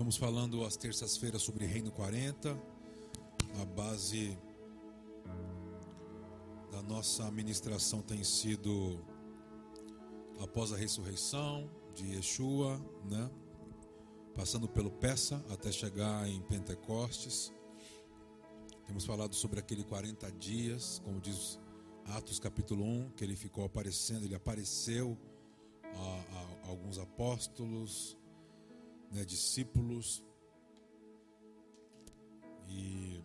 Estamos falando às terças-feiras sobre Reino 40, a base da nossa ministração tem sido após a ressurreição de Yeshua, né? Passando pelo Peça até chegar em Pentecostes. Temos falado sobre aquele 40 dias, como diz Atos capítulo 1, que ele ficou aparecendo, ele apareceu a, a, a alguns apóstolos, né, discípulos, e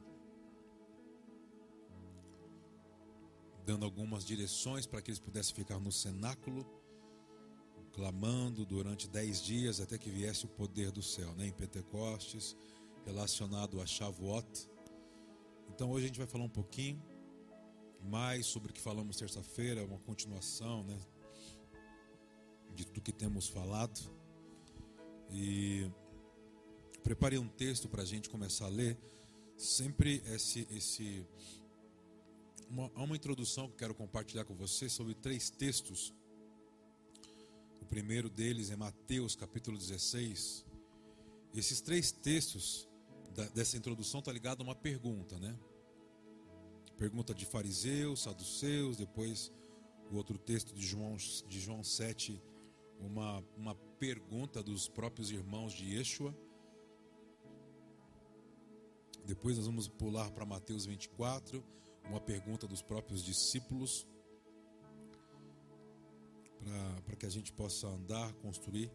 dando algumas direções para que eles pudessem ficar no cenáculo, clamando durante dez dias até que viesse o poder do céu, né, em Pentecostes, relacionado a Shavuot. Então hoje a gente vai falar um pouquinho mais sobre o que falamos terça-feira, uma continuação, né, de tudo que temos falado. E preparei um texto para a gente começar a ler. Sempre esse, esse uma, uma introdução que quero compartilhar com você sobre três textos. O primeiro deles é Mateus capítulo 16. Esses três textos da, dessa introdução está ligado a uma pergunta, né? Pergunta de fariseus, saduceus, depois o outro texto de João, de João 7, uma, uma pergunta dos próprios irmãos de Yeshua. Depois nós vamos pular para Mateus 24, uma pergunta dos próprios discípulos, para que a gente possa andar, construir.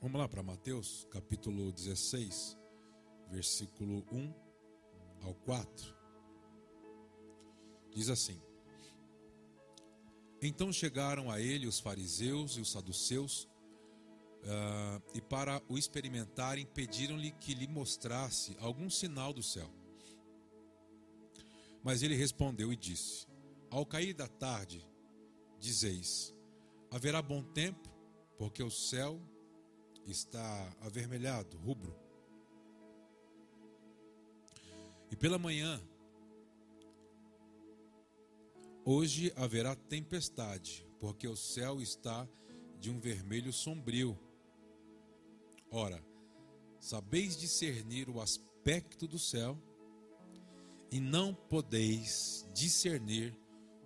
Vamos lá para Mateus, capítulo 16, versículo 1 ao 4. Diz assim: então chegaram a ele os fariseus e os saduceus, uh, e para o experimentarem, pediram-lhe que lhe mostrasse algum sinal do céu. Mas ele respondeu e disse: Ao cair da tarde, dizeis: haverá bom tempo, porque o céu está avermelhado, rubro. E pela manhã Hoje haverá tempestade, porque o céu está de um vermelho sombrio. Ora, sabeis discernir o aspecto do céu, e não podeis discernir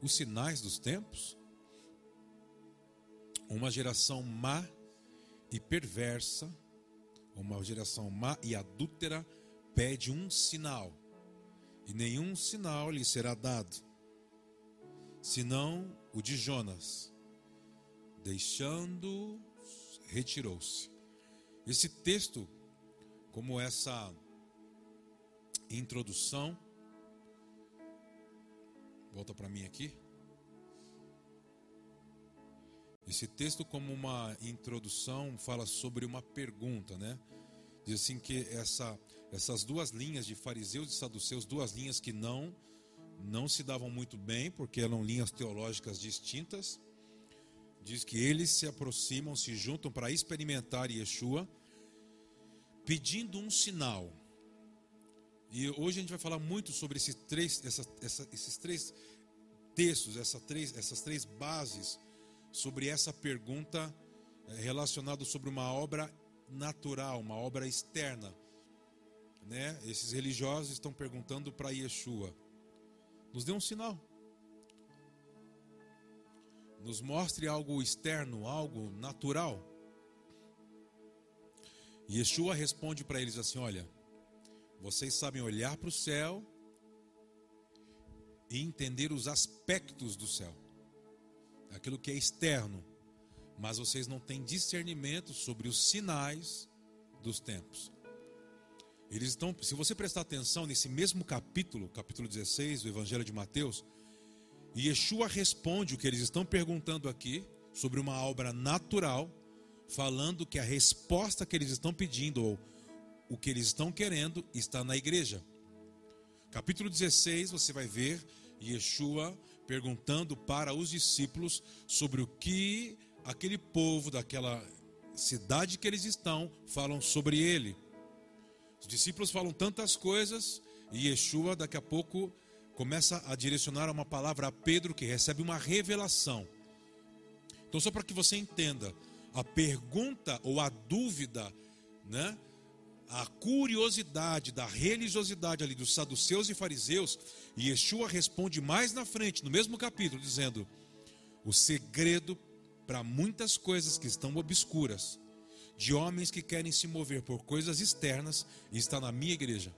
os sinais dos tempos? Uma geração má e perversa, uma geração má e adúltera, pede um sinal, e nenhum sinal lhe será dado senão o de Jonas. Deixando, retirou-se. Esse texto, como essa introdução, volta para mim aqui. Esse texto, como uma introdução, fala sobre uma pergunta, né? Diz assim que essa, essas duas linhas de fariseus e saduceus, duas linhas que não não se davam muito bem, porque eram linhas teológicas distintas. Diz que eles se aproximam, se juntam para experimentar Yeshua, pedindo um sinal. E hoje a gente vai falar muito sobre esses três, essa, essa, esses três textos, essa três, essas três bases, sobre essa pergunta eh, relacionada sobre uma obra natural, uma obra externa. Né? Esses religiosos estão perguntando para Yeshua nos dê um sinal. Nos mostre algo externo, algo natural. E Yeshua responde para eles assim: Olha, vocês sabem olhar para o céu e entender os aspectos do céu, aquilo que é externo, mas vocês não têm discernimento sobre os sinais dos tempos. Eles estão, se você prestar atenção nesse mesmo capítulo, capítulo 16 do Evangelho de Mateus, Yeshua responde o que eles estão perguntando aqui sobre uma obra natural, falando que a resposta que eles estão pedindo ou o que eles estão querendo está na igreja. Capítulo 16, você vai ver Yeshua perguntando para os discípulos sobre o que aquele povo daquela cidade que eles estão falam sobre ele. Os discípulos falam tantas coisas e Yeshua daqui a pouco começa a direcionar uma palavra a Pedro que recebe uma revelação. Então, só para que você entenda, a pergunta ou a dúvida né? A curiosidade da religiosidade ali dos saduceus e fariseus, e Yeshua responde mais na frente, no mesmo capítulo, dizendo: o segredo para muitas coisas que estão obscuras, de homens que querem se mover por coisas externas, está na minha igreja.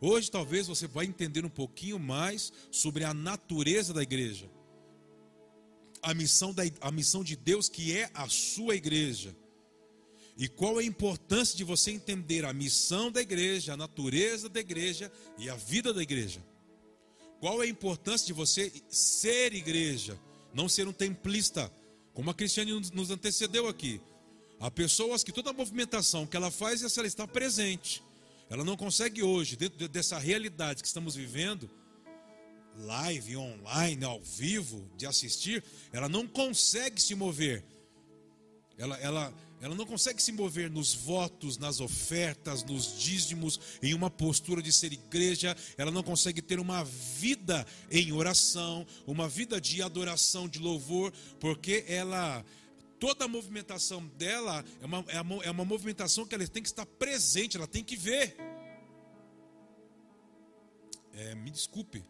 Hoje talvez você vai entender um pouquinho mais sobre a natureza da igreja. A missão, da, a missão de Deus que é a sua igreja. E qual a importância de você entender a missão da igreja, a natureza da igreja e a vida da igreja. Qual a importância de você ser igreja, não ser um templista, como a Cristiane nos antecedeu aqui. Há pessoas que toda a movimentação que ela faz ela está presente. Ela não consegue hoje, dentro dessa realidade que estamos vivendo, live, online, ao vivo, de assistir, ela não consegue se mover. Ela, ela, ela não consegue se mover nos votos, nas ofertas, nos dízimos, em uma postura de ser igreja. Ela não consegue ter uma vida em oração, uma vida de adoração, de louvor, porque ela toda a movimentação dela é uma, é uma, é uma movimentação que ela tem que estar presente, ela tem que ver. É, me desculpe,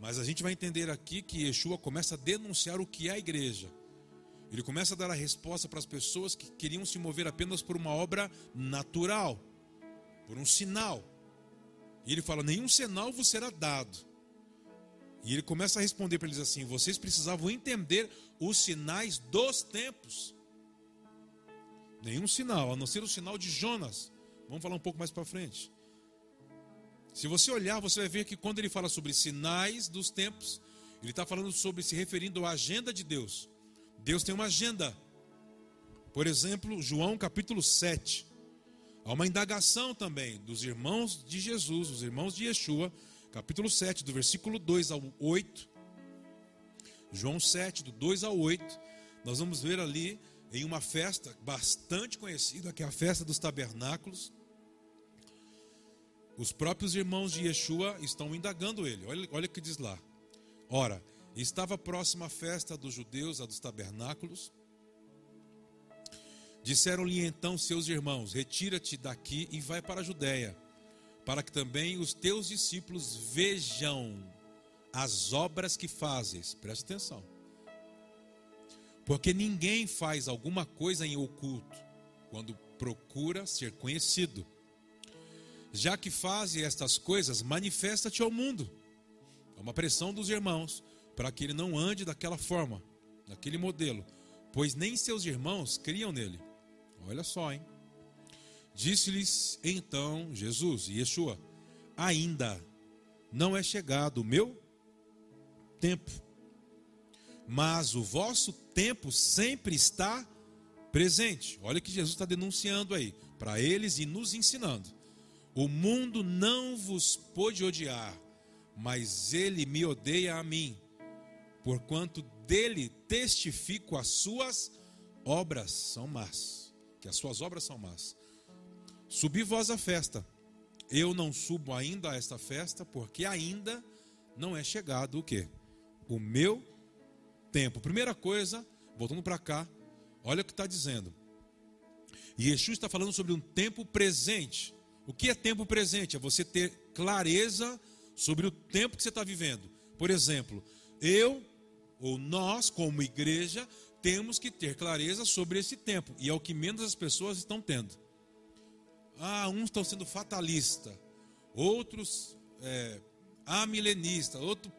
mas a gente vai entender aqui que Yeshua começa a denunciar o que é a igreja. Ele começa a dar a resposta para as pessoas que queriam se mover apenas por uma obra natural, por um sinal. E ele fala: nenhum sinal vos será dado. E ele começa a responder para eles assim: vocês precisavam entender os sinais dos tempos. Nenhum sinal, a não ser o sinal de Jonas. Vamos falar um pouco mais para frente. Se você olhar, você vai ver que quando ele fala sobre sinais dos tempos, ele está falando sobre se referindo à agenda de Deus. Deus tem uma agenda. Por exemplo, João capítulo 7. Há uma indagação também dos irmãos de Jesus, os irmãos de Yeshua, capítulo 7, do versículo 2 ao 8. João 7, do 2 ao 8, nós vamos ver ali em uma festa bastante conhecida, que é a festa dos tabernáculos. Os próprios irmãos de Yeshua estão indagando ele. Olha, olha o que diz lá. Ora, estava próxima a festa dos judeus, a dos tabernáculos. Disseram-lhe então seus irmãos: Retira-te daqui e vai para a Judéia, para que também os teus discípulos vejam as obras que fazes. Preste atenção. Porque ninguém faz alguma coisa em oculto quando procura ser conhecido. Já que fazes estas coisas, manifesta-te ao mundo. É uma pressão dos irmãos para que ele não ande daquela forma, daquele modelo, pois nem seus irmãos criam nele. Olha só, hein? Disse-lhes então Jesus, Yeshua: Ainda não é chegado o meu tempo. Mas o vosso tempo sempre está presente. Olha que Jesus está denunciando aí, para eles e nos ensinando. O mundo não vos pôde odiar, mas ele me odeia a mim, porquanto dele testifico as suas obras são más, que as suas obras são más. Subi vós à festa. Eu não subo ainda a esta festa, porque ainda não é chegado o quê? o meu tempo. Primeira coisa, voltando para cá, olha o que está dizendo. Yeshua está falando sobre um tempo presente. O que é tempo presente? É você ter clareza sobre o tempo que você está vivendo. Por exemplo, eu ou nós, como igreja, temos que ter clareza sobre esse tempo. E é o que menos as pessoas estão tendo. Ah, uns estão sendo fatalistas, outros é, amilenistas, outro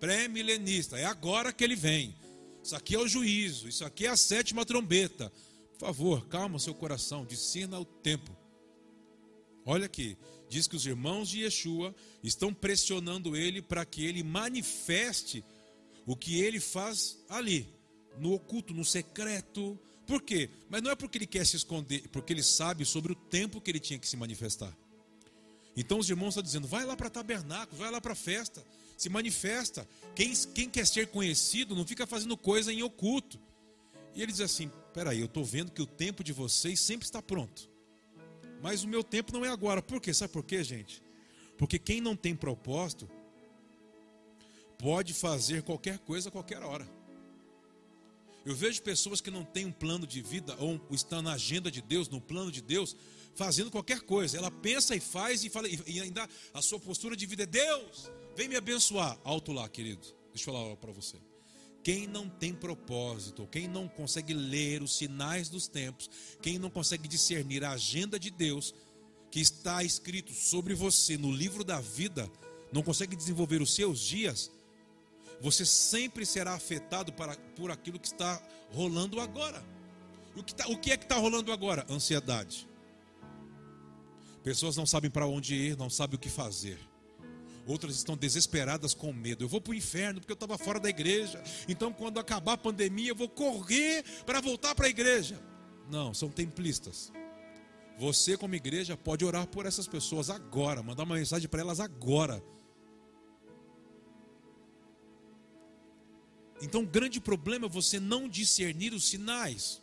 pré-milenista. É agora que ele vem. Isso aqui é o juízo, isso aqui é a sétima trombeta. Por favor, calma seu coração, discina o tempo. Olha aqui, diz que os irmãos de Yeshua estão pressionando ele para que ele manifeste o que ele faz ali, no oculto, no secreto. Por quê? Mas não é porque ele quer se esconder, porque ele sabe sobre o tempo que ele tinha que se manifestar. Então os irmãos estão dizendo: vai lá para tabernáculo, vai lá para festa se manifesta. Quem, quem quer ser conhecido não fica fazendo coisa em oculto. E ele diz assim: peraí, eu estou vendo que o tempo de vocês sempre está pronto. Mas o meu tempo não é agora. Por quê? Sabe por quê, gente? Porque quem não tem propósito pode fazer qualquer coisa a qualquer hora. Eu vejo pessoas que não têm um plano de vida ou estão na agenda de Deus, no plano de Deus, fazendo qualquer coisa. Ela pensa e faz e fala e ainda a sua postura de vida é Deus, vem me abençoar. Alto lá, querido. Deixa eu falar para você. Quem não tem propósito, quem não consegue ler os sinais dos tempos, quem não consegue discernir a agenda de Deus que está escrito sobre você no livro da vida, não consegue desenvolver os seus dias, você sempre será afetado para, por aquilo que está rolando agora. O que, tá, o que é que está rolando agora? Ansiedade. Pessoas não sabem para onde ir, não sabem o que fazer. Outras estão desesperadas com medo. Eu vou para o inferno porque eu estava fora da igreja. Então, quando acabar a pandemia, eu vou correr para voltar para a igreja. Não, são templistas. Você, como igreja, pode orar por essas pessoas agora, mandar uma mensagem para elas agora. Então, o grande problema é você não discernir os sinais.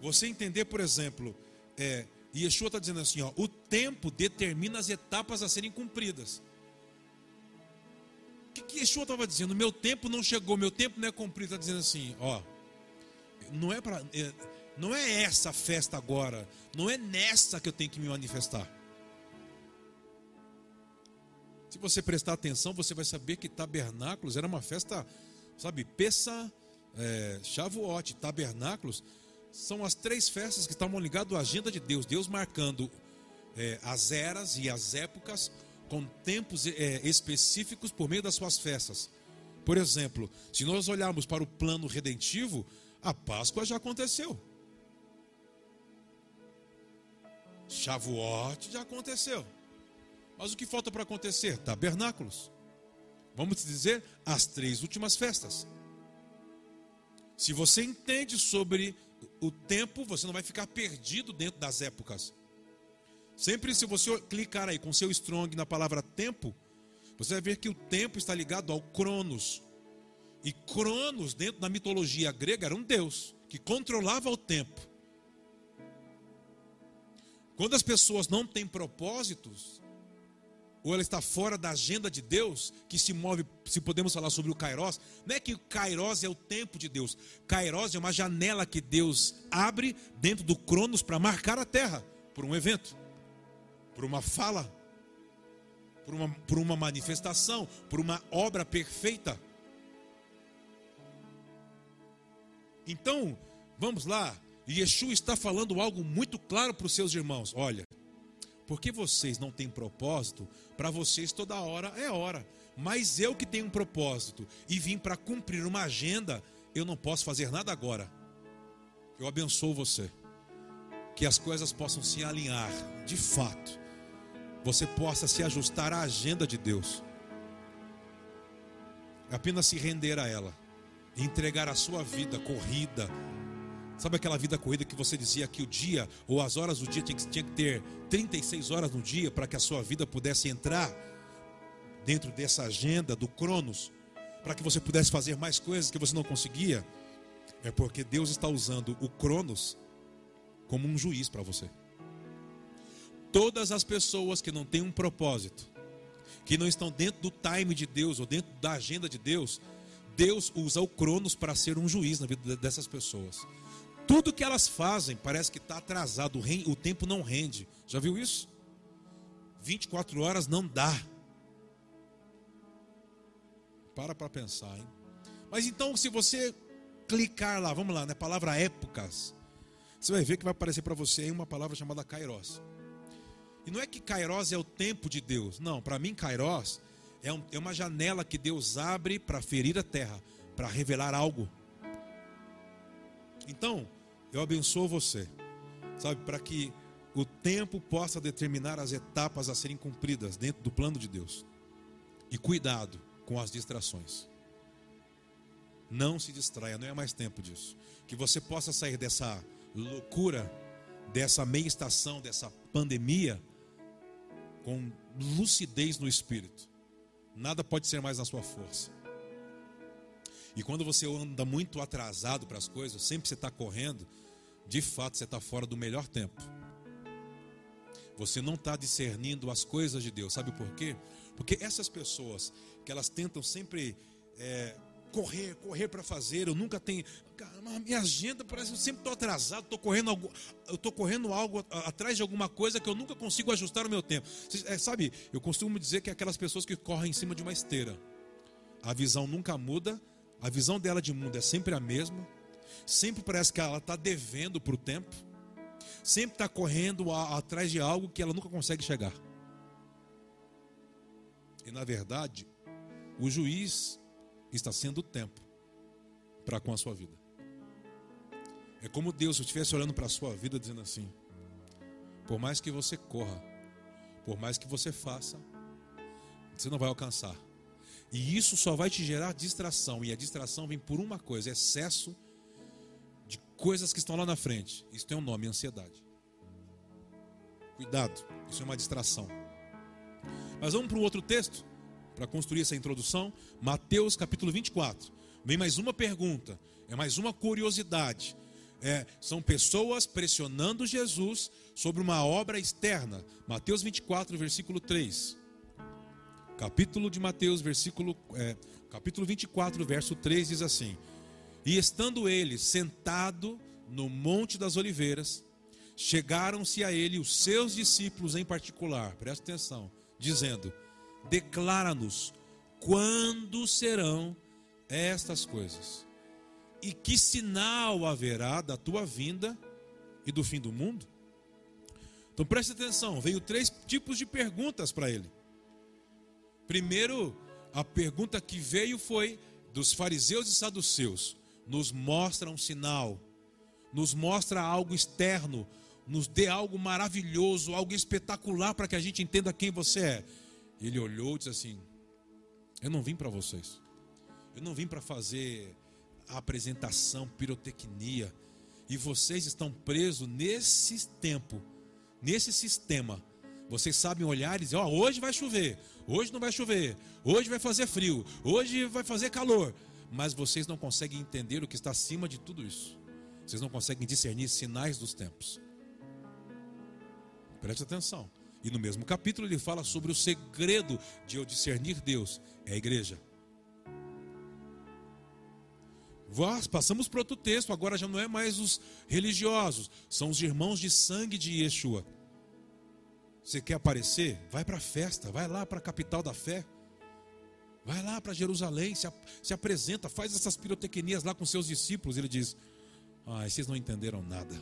Você entender, por exemplo, é, Yeshua está dizendo assim: ó, o tempo determina as etapas a serem cumpridas. O que, que Yeshua estava dizendo? Meu tempo não chegou, meu tempo não é cumprido. Está dizendo assim: ó, não é para. É, não é essa festa agora, não é nessa que eu tenho que me manifestar. Se você prestar atenção, você vai saber que tabernáculos era uma festa, sabe, Pessa, é, Shavuot, tabernáculos são as três festas que estavam ligadas à agenda de Deus. Deus marcando é, as eras e as épocas com tempos é, específicos por meio das suas festas. Por exemplo, se nós olharmos para o plano redentivo, a Páscoa já aconteceu. Shavuot já aconteceu. Mas o que falta para acontecer? Tabernáculos. Vamos dizer, as três últimas festas. Se você entende sobre o tempo, você não vai ficar perdido dentro das épocas. Sempre se você clicar aí com seu strong na palavra tempo, você vai ver que o tempo está ligado ao Cronos. E Cronos, dentro da mitologia grega, era um deus que controlava o tempo. Quando as pessoas não têm propósitos, ou ela está fora da agenda de Deus, que se move, se podemos falar sobre o Kairos, não é que o Kairos é o tempo de Deus. Kairos é uma janela que Deus abre dentro do Cronos para marcar a terra por um evento, por uma fala, por uma, por uma manifestação, por uma obra perfeita. Então, vamos lá. Yeshua está falando algo muito claro para os seus irmãos. Olha, porque vocês não têm propósito, para vocês toda hora é hora. Mas eu que tenho um propósito e vim para cumprir uma agenda, eu não posso fazer nada agora. Eu abençoo você. Que as coisas possam se alinhar, de fato. Você possa se ajustar à agenda de Deus. Apenas se render a ela. Entregar a sua vida corrida, Sabe aquela vida corrida que você dizia que o dia ou as horas do dia tinha que, tinha que ter 36 horas no dia para que a sua vida pudesse entrar dentro dessa agenda do Cronos, para que você pudesse fazer mais coisas que você não conseguia? É porque Deus está usando o Cronos como um juiz para você. Todas as pessoas que não têm um propósito, que não estão dentro do time de Deus ou dentro da agenda de Deus, Deus usa o Cronos para ser um juiz na vida dessas pessoas. Tudo que elas fazem parece que está atrasado, o tempo não rende. Já viu isso? 24 horas não dá. Para para pensar, hein? Mas então, se você clicar lá, vamos lá, na né, palavra épocas, você vai ver que vai aparecer para você aí uma palavra chamada Kairos. E não é que Kairos é o tempo de Deus. Não, para mim, Kairos é, um, é uma janela que Deus abre para ferir a terra, para revelar algo. Então, eu abençoo você, sabe, para que o tempo possa determinar as etapas a serem cumpridas dentro do plano de Deus. E cuidado com as distrações. Não se distraia, não é mais tempo disso. Que você possa sair dessa loucura, dessa meia estação, dessa pandemia, com lucidez no espírito. Nada pode ser mais na sua força. E quando você anda muito atrasado para as coisas, sempre você está correndo, de fato você está fora do melhor tempo. Você não está discernindo as coisas de Deus. Sabe por quê? Porque essas pessoas que elas tentam sempre é, correr, correr para fazer. Eu nunca tenho. minha agenda parece que eu sempre estou atrasado, estou correndo eu estou correndo algo atrás de alguma coisa que eu nunca consigo ajustar o meu tempo. É, sabe, eu costumo dizer que é aquelas pessoas que correm em cima de uma esteira. A visão nunca muda, a visão dela de mundo é sempre a mesma. Sempre parece que ela está devendo para o tempo. Sempre está correndo a, atrás de algo que ela nunca consegue chegar. E na verdade, o juiz está sendo o tempo para com a sua vida. É como Deus estivesse olhando para a sua vida dizendo assim: por mais que você corra, por mais que você faça, você não vai alcançar. E isso só vai te gerar distração. E a distração vem por uma coisa: excesso de coisas que estão lá na frente. Isso tem um nome: ansiedade. Cuidado, isso é uma distração. Mas vamos para um outro texto para construir essa introdução. Mateus capítulo 24. Vem mais uma pergunta, é mais uma curiosidade. É, são pessoas pressionando Jesus sobre uma obra externa. Mateus 24, versículo 3. Capítulo de Mateus, versículo, é, capítulo 24, verso 3 diz assim: E estando ele sentado no Monte das Oliveiras, chegaram-se a ele os seus discípulos em particular, presta atenção, dizendo: Declara-nos quando serão estas coisas, e que sinal haverá da tua vinda e do fim do mundo? Então preste atenção, veio três tipos de perguntas para ele. Primeiro, a pergunta que veio foi dos fariseus e saduceus: nos mostra um sinal, nos mostra algo externo, nos dê algo maravilhoso, algo espetacular para que a gente entenda quem você é. Ele olhou e disse assim: Eu não vim para vocês, eu não vim para fazer a apresentação, pirotecnia, e vocês estão presos nesse tempo, nesse sistema vocês sabem olhar e dizer: Ó, oh, hoje vai chover, hoje não vai chover, hoje vai fazer frio, hoje vai fazer calor. Mas vocês não conseguem entender o que está acima de tudo isso. Vocês não conseguem discernir sinais dos tempos. Preste atenção. E no mesmo capítulo ele fala sobre o segredo de eu discernir Deus: é a igreja. Passamos para outro texto, agora já não é mais os religiosos, são os irmãos de sangue de Yeshua. Você quer aparecer? Vai para a festa, vai lá para a capital da fé. Vai lá para Jerusalém, se, se, apresenta, faz essas pirotecnias lá com seus discípulos. Ele diz: Ah, vocês não entenderam nada.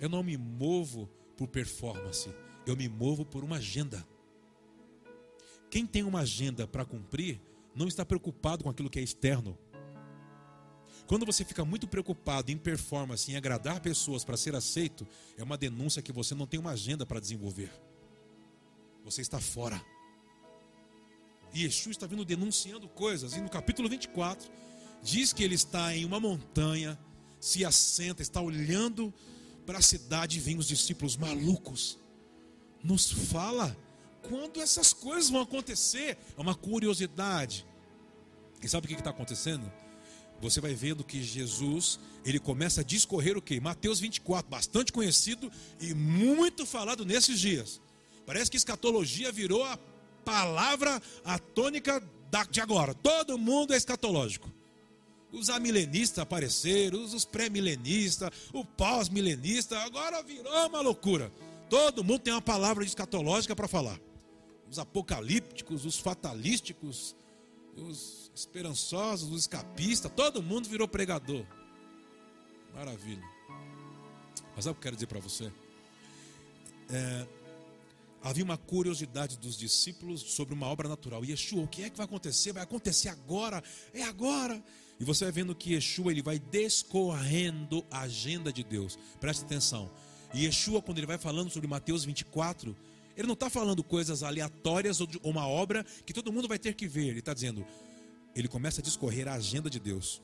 Eu não me movo por performance, eu me movo por uma agenda. Quem tem uma agenda para cumprir, não está preocupado com aquilo que é externo. Quando você fica muito preocupado em performance, em agradar pessoas para ser aceito, é uma denúncia que você não tem uma agenda para desenvolver. Você está fora. Yeshua está vindo denunciando coisas. E no capítulo 24, diz que ele está em uma montanha, se assenta, está olhando para a cidade e vem os discípulos malucos. Nos fala quando essas coisas vão acontecer. É uma curiosidade. E sabe o que está acontecendo? você vai vendo que Jesus, ele começa a discorrer o que? Mateus 24, bastante conhecido e muito falado nesses dias. Parece que escatologia virou a palavra atônica de agora. Todo mundo é escatológico. Os amilenistas apareceram, os pré-milenistas, o pós-milenista, agora virou uma loucura. Todo mundo tem uma palavra escatológica para falar. Os apocalípticos, os fatalísticos, os esperançosos, os escapistas, todo mundo virou pregador. Maravilha. Mas sabe o que eu quero dizer para você? É, havia uma curiosidade dos discípulos sobre uma obra natural. Yeshua, o que é que vai acontecer? Vai acontecer agora? É agora. E você vai vendo que Yeshua ele vai descorrendo a agenda de Deus. Preste atenção. E Yeshua, quando ele vai falando sobre Mateus 24, ele não está falando coisas aleatórias ou uma obra que todo mundo vai ter que ver. Ele está dizendo: ele começa a discorrer a agenda de Deus,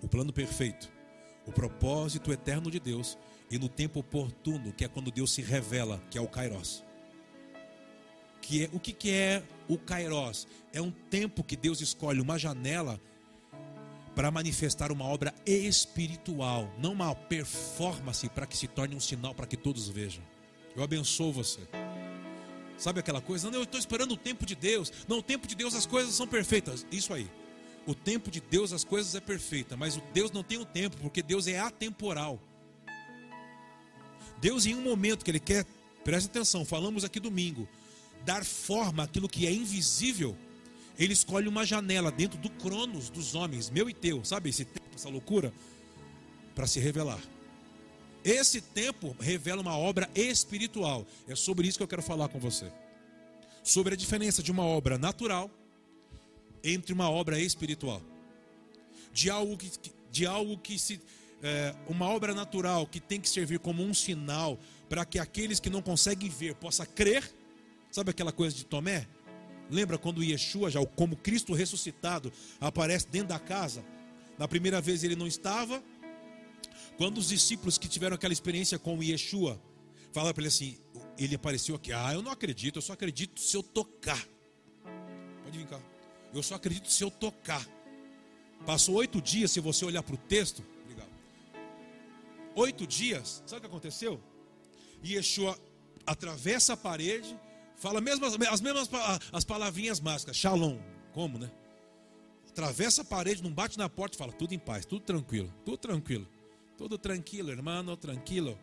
o plano perfeito, o propósito eterno de Deus e no tempo oportuno, que é quando Deus se revela, que é o Kairos. Que é, o que, que é o Kairos? É um tempo que Deus escolhe uma janela para manifestar uma obra espiritual, não uma performance para que se torne um sinal para que todos vejam. Eu abençoo você. Sabe aquela coisa? Não, eu estou esperando o tempo de Deus. Não, o tempo de Deus as coisas são perfeitas. Isso aí. o tempo de Deus, as coisas é perfeita, mas o Deus não tem o tempo, porque Deus é atemporal. Deus, em um momento que Ele quer, preste atenção, falamos aqui domingo, dar forma àquilo que é invisível, Ele escolhe uma janela dentro do cronos dos homens, meu e teu, sabe esse tempo, essa loucura, para se revelar. Esse tempo revela uma obra espiritual. É sobre isso que eu quero falar com você. Sobre a diferença de uma obra natural entre uma obra espiritual. De algo que, de algo que se. É, uma obra natural que tem que servir como um sinal para que aqueles que não conseguem ver possam crer. Sabe aquela coisa de Tomé? Lembra quando Yeshua, já como Cristo ressuscitado, aparece dentro da casa? Na primeira vez ele não estava. Quando os discípulos que tiveram aquela experiência com Yeshua, falaram para ele assim: ele apareceu aqui. Ah, eu não acredito, eu só acredito se eu tocar. Pode vir cá. Eu só acredito se eu tocar. Passou oito dias, se você olhar para o texto. Obrigado. Oito dias, sabe o que aconteceu? Yeshua atravessa a parede, fala mesmo, as mesmas as palavrinhas mágicas, shalom. Como, né? Atravessa a parede, não bate na porta e fala, tudo em paz, tudo tranquilo, tudo tranquilo. Tudo tranquilo, irmão, tranquilo.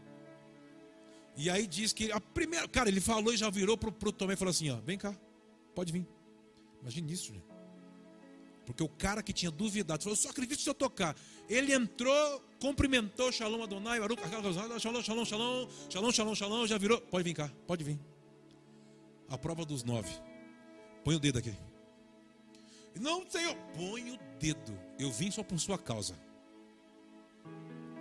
E aí diz que a primeira. Cara, ele falou e já virou pro, pro Tomé e falou assim: ó, vem cá, pode vir. Imagine isso, gente. Porque o cara que tinha duvidado, falou, só acredito se eu tocar. Ele entrou, cumprimentou, Shalom Adonai, Baruch, Shalom, Shalom, Shalom, Shalom, Shalom, Shalom, já virou. Pode vir cá, pode vir. A prova dos nove. Põe o dedo aqui. Não, Senhor, põe o dedo. Eu vim só por sua causa.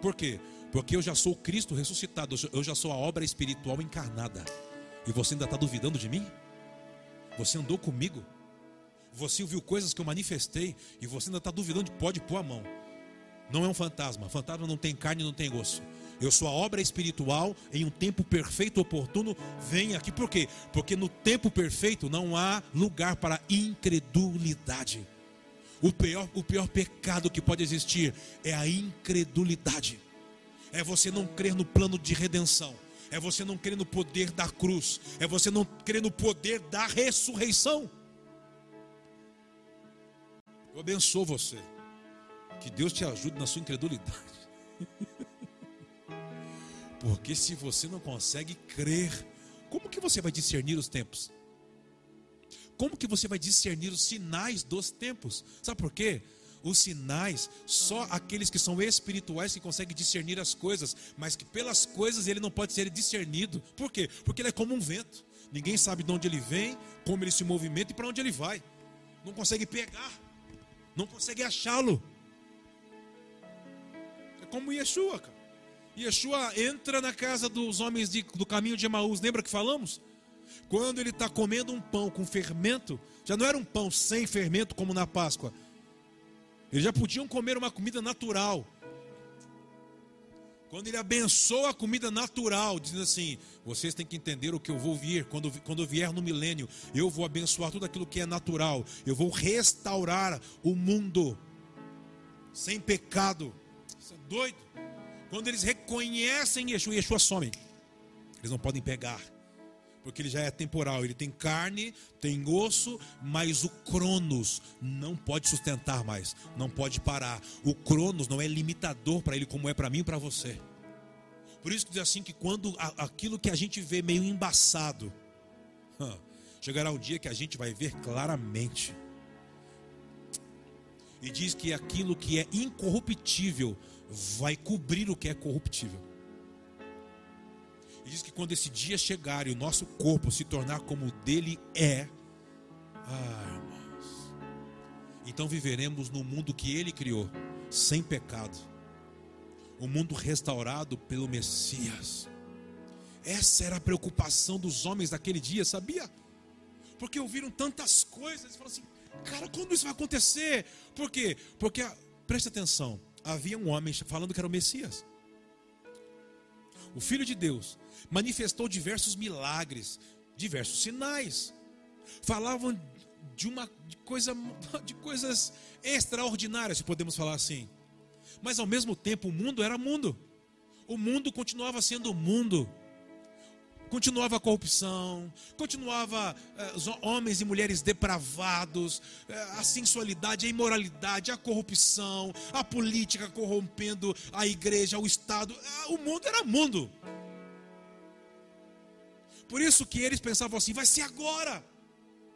Por quê? Porque eu já sou Cristo ressuscitado, eu já sou a obra espiritual encarnada. E você ainda está duvidando de mim? Você andou comigo? Você ouviu coisas que eu manifestei e você ainda está duvidando de pode pôr a mão. Não é um fantasma. Fantasma não tem carne, não tem osso. Eu sou a obra espiritual em um tempo perfeito, oportuno. Vem aqui por quê? Porque no tempo perfeito não há lugar para incredulidade. O pior, o pior pecado que pode existir é a incredulidade. É você não crer no plano de redenção. É você não crer no poder da cruz. É você não crer no poder da ressurreição. Eu abençoo você. Que Deus te ajude na sua incredulidade. Porque se você não consegue crer, como que você vai discernir os tempos? Como que você vai discernir os sinais dos tempos? Sabe por quê? Os sinais, só aqueles que são espirituais que conseguem discernir as coisas, mas que pelas coisas ele não pode ser discernido. Por quê? Porque ele é como um vento. Ninguém sabe de onde ele vem, como ele se movimenta e para onde ele vai. Não consegue pegar, não consegue achá-lo. É como Yeshua, cara. Yeshua entra na casa dos homens de, do caminho de Emaús, lembra que falamos? Quando ele está comendo um pão com fermento, já não era um pão sem fermento como na Páscoa. Eles já podiam comer uma comida natural. Quando ele abençoa a comida natural, dizendo assim: vocês têm que entender o que eu vou vir. Quando, quando eu vier no milênio, eu vou abençoar tudo aquilo que é natural. Eu vou restaurar o mundo sem pecado. Isso é doido. Quando eles reconhecem Yeshua, Yeshua some. Eles não podem pegar porque ele já é temporal. Ele tem carne, tem osso, mas o Cronos não pode sustentar mais, não pode parar. O Cronos não é limitador para ele como é para mim e para você. Por isso que diz assim que quando aquilo que a gente vê meio embaçado, chegará o dia que a gente vai ver claramente. E diz que aquilo que é incorruptível vai cobrir o que é corruptível. E diz que quando esse dia chegar e o nosso corpo se tornar como o dele é, ah, irmãos, então viveremos no mundo que ele criou, sem pecado, o um mundo restaurado pelo Messias. Essa era a preocupação dos homens daquele dia, sabia? Porque ouviram tantas coisas, e falaram assim: cara, quando isso vai acontecer? Por quê? Porque, preste atenção, havia um homem falando que era o Messias o Filho de Deus, manifestou diversos milagres, diversos sinais. Falavam de uma coisa de coisas extraordinárias, se podemos falar assim. Mas ao mesmo tempo o mundo era mundo. O mundo continuava sendo mundo. Continuava a corrupção, continuava eh, homens e mulheres depravados, eh, a sensualidade, a imoralidade, a corrupção, a política corrompendo a igreja, o Estado. Ah, o mundo era mundo. Por isso que eles pensavam assim: vai ser agora.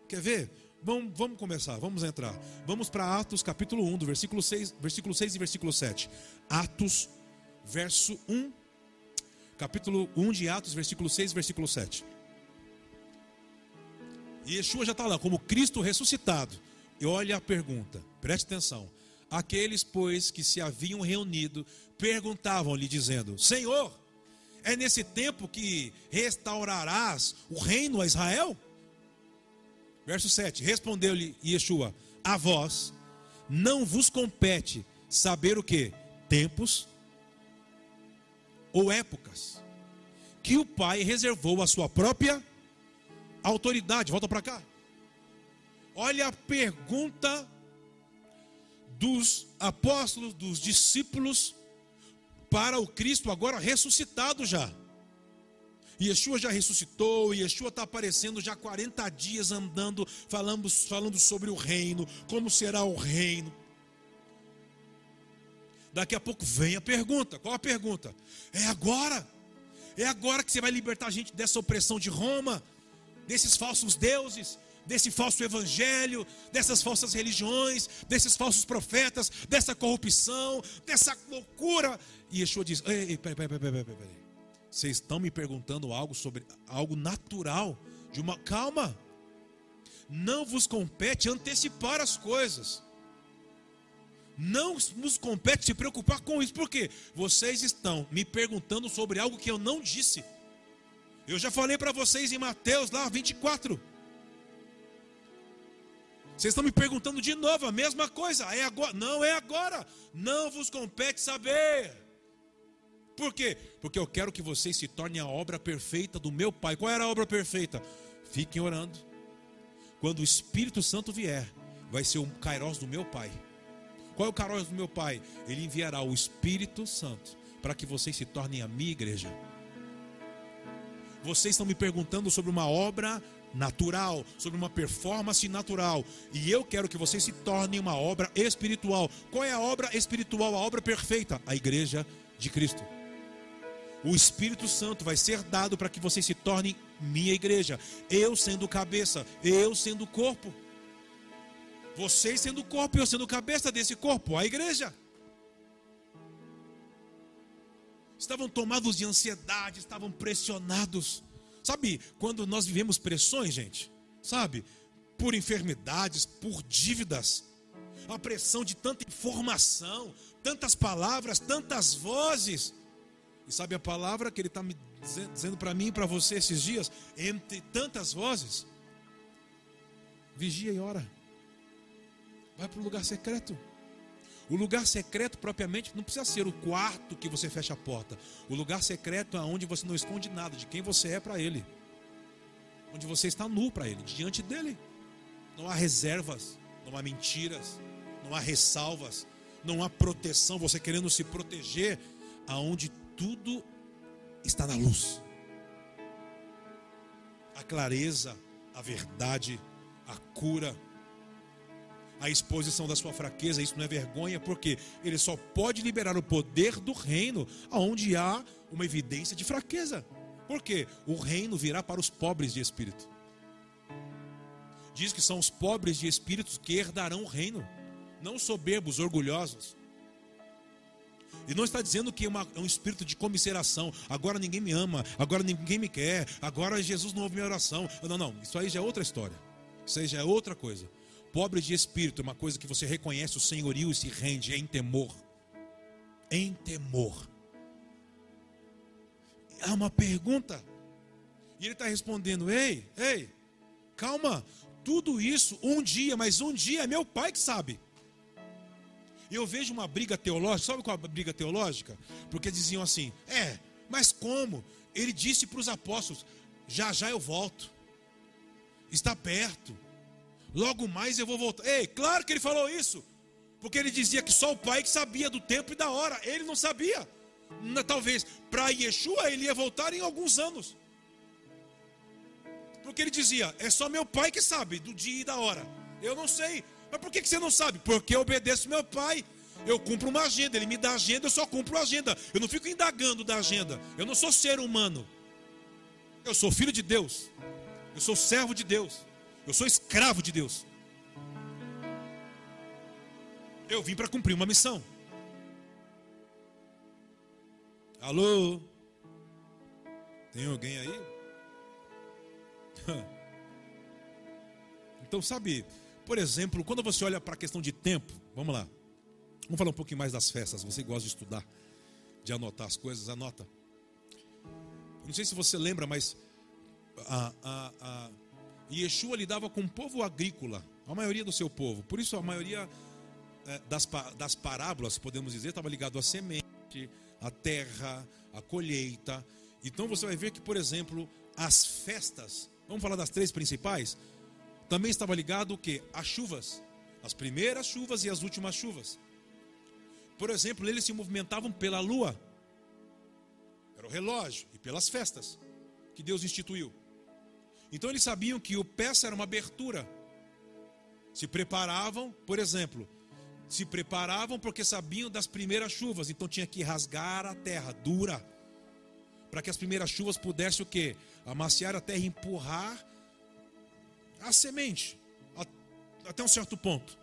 Quer ver? Vamos, vamos começar, vamos entrar. Vamos para Atos capítulo 1, do versículo 6, versículo 6 e versículo 7. Atos, verso 1 capítulo 1 de Atos, versículo 6, versículo 7. E Yeshua já está lá, como Cristo ressuscitado. E olha a pergunta, preste atenção. Aqueles, pois, que se haviam reunido, perguntavam-lhe, dizendo: Senhor, é nesse tempo que restaurarás o reino a Israel? Verso 7: Respondeu-lhe Yeshua: A vós não vos compete saber o que? Tempos ou épocas que o Pai reservou a sua própria autoridade. Volta para cá. Olha a pergunta dos apóstolos, dos discípulos para o Cristo agora ressuscitado já. Yeshua já ressuscitou, Yeshua está aparecendo já 40 dias andando, falando, falando sobre o reino, como será o reino, Daqui a pouco vem a pergunta. Qual a pergunta? É agora. É agora que você vai libertar a gente dessa opressão de Roma, desses falsos deuses, desse falso evangelho, dessas falsas religiões, desses falsos profetas, dessa corrupção, dessa loucura. E Yeshua diz: ei, ei, peraí, peraí, peraí, peraí. Vocês estão me perguntando algo sobre algo natural, de uma calma. Não vos compete antecipar as coisas. Não nos compete se preocupar com isso, porque vocês estão me perguntando sobre algo que eu não disse. Eu já falei para vocês em Mateus lá 24. Vocês estão me perguntando de novo a mesma coisa. É agora? Não é agora. Não vos compete saber. Por quê? Porque eu quero que vocês se tornem a obra perfeita do meu Pai. Qual era a obra perfeita? Fiquem orando. Quando o Espírito Santo vier, vai ser o Kairos do meu Pai. Qual é o caroço do meu Pai? Ele enviará o Espírito Santo para que vocês se tornem a minha igreja. Vocês estão me perguntando sobre uma obra natural, sobre uma performance natural, e eu quero que vocês se tornem uma obra espiritual. Qual é a obra espiritual, a obra perfeita? A igreja de Cristo. O Espírito Santo vai ser dado para que vocês se tornem minha igreja. Eu sendo cabeça, eu sendo corpo. Vocês sendo o corpo e eu sendo cabeça desse corpo, a igreja. Estavam tomados de ansiedade, estavam pressionados. Sabe, quando nós vivemos pressões, gente, sabe, por enfermidades, por dívidas, a pressão de tanta informação, tantas palavras, tantas vozes. E sabe a palavra que ele está me dizendo para mim e para você esses dias? Entre tantas vozes, vigia e ora. Vai para o lugar secreto. O lugar secreto, propriamente, não precisa ser o quarto que você fecha a porta. O lugar secreto é onde você não esconde nada de quem você é para Ele. Onde você está nu para Ele, diante dele. Não há reservas, não há mentiras, não há ressalvas, não há proteção. Você querendo se proteger, aonde tudo está na luz. A clareza, a verdade, a cura a exposição da sua fraqueza, isso não é vergonha, porque ele só pode liberar o poder do reino onde há uma evidência de fraqueza. Porque o reino virá para os pobres de espírito. Diz que são os pobres de espíritos que herdarão o reino, não soberbos, orgulhosos. E não está dizendo que é, uma, é, um espírito de comisseração. Agora ninguém me ama, agora ninguém me quer, agora Jesus não ouve minha oração. Não, não, isso aí já é outra história. Isso aí já é outra coisa. Pobre de espírito é uma coisa que você reconhece o senhorio e se rende em temor. Em temor. Há uma pergunta. E ele está respondendo: Ei, ei, calma. Tudo isso um dia, mas um dia é meu pai que sabe. Eu vejo uma briga teológica. Sabe qual é a briga teológica? Porque diziam assim: É, mas como? Ele disse para os apóstolos: Já já eu volto. Está perto logo mais eu vou voltar. Ei, claro que ele falou isso, porque ele dizia que só o pai que sabia do tempo e da hora, ele não sabia. Talvez para Yeshua ele ia voltar em alguns anos. Porque ele dizia: é só meu pai que sabe do dia e da hora. Eu não sei. Mas por que você não sabe? Porque eu obedeço meu pai. Eu cumpro uma agenda, ele me dá agenda, eu só cumpro a agenda. Eu não fico indagando da agenda. Eu não sou ser humano. Eu sou filho de Deus. Eu sou servo de Deus. Eu sou escravo de Deus. Eu vim para cumprir uma missão. Alô? Tem alguém aí? Então, sabe, por exemplo, quando você olha para a questão de tempo, vamos lá. Vamos falar um pouquinho mais das festas. Você gosta de estudar, de anotar as coisas, anota. Não sei se você lembra, mas a, a, a Yeshua lidava com o povo agrícola, a maioria do seu povo. Por isso, a maioria é, das, das parábolas, podemos dizer, estava ligado à semente, à terra, à colheita. Então você vai ver que, por exemplo, as festas, vamos falar das três principais, também estava ligado o que? As chuvas. As primeiras chuvas e as últimas chuvas. Por exemplo, eles se movimentavam pela lua. Era o relógio e pelas festas que Deus instituiu. Então eles sabiam que o peça era uma abertura. Se preparavam, por exemplo, se preparavam porque sabiam das primeiras chuvas, então tinha que rasgar a terra dura para que as primeiras chuvas pudessem o quê? Amaciar a terra e empurrar a semente até um certo ponto.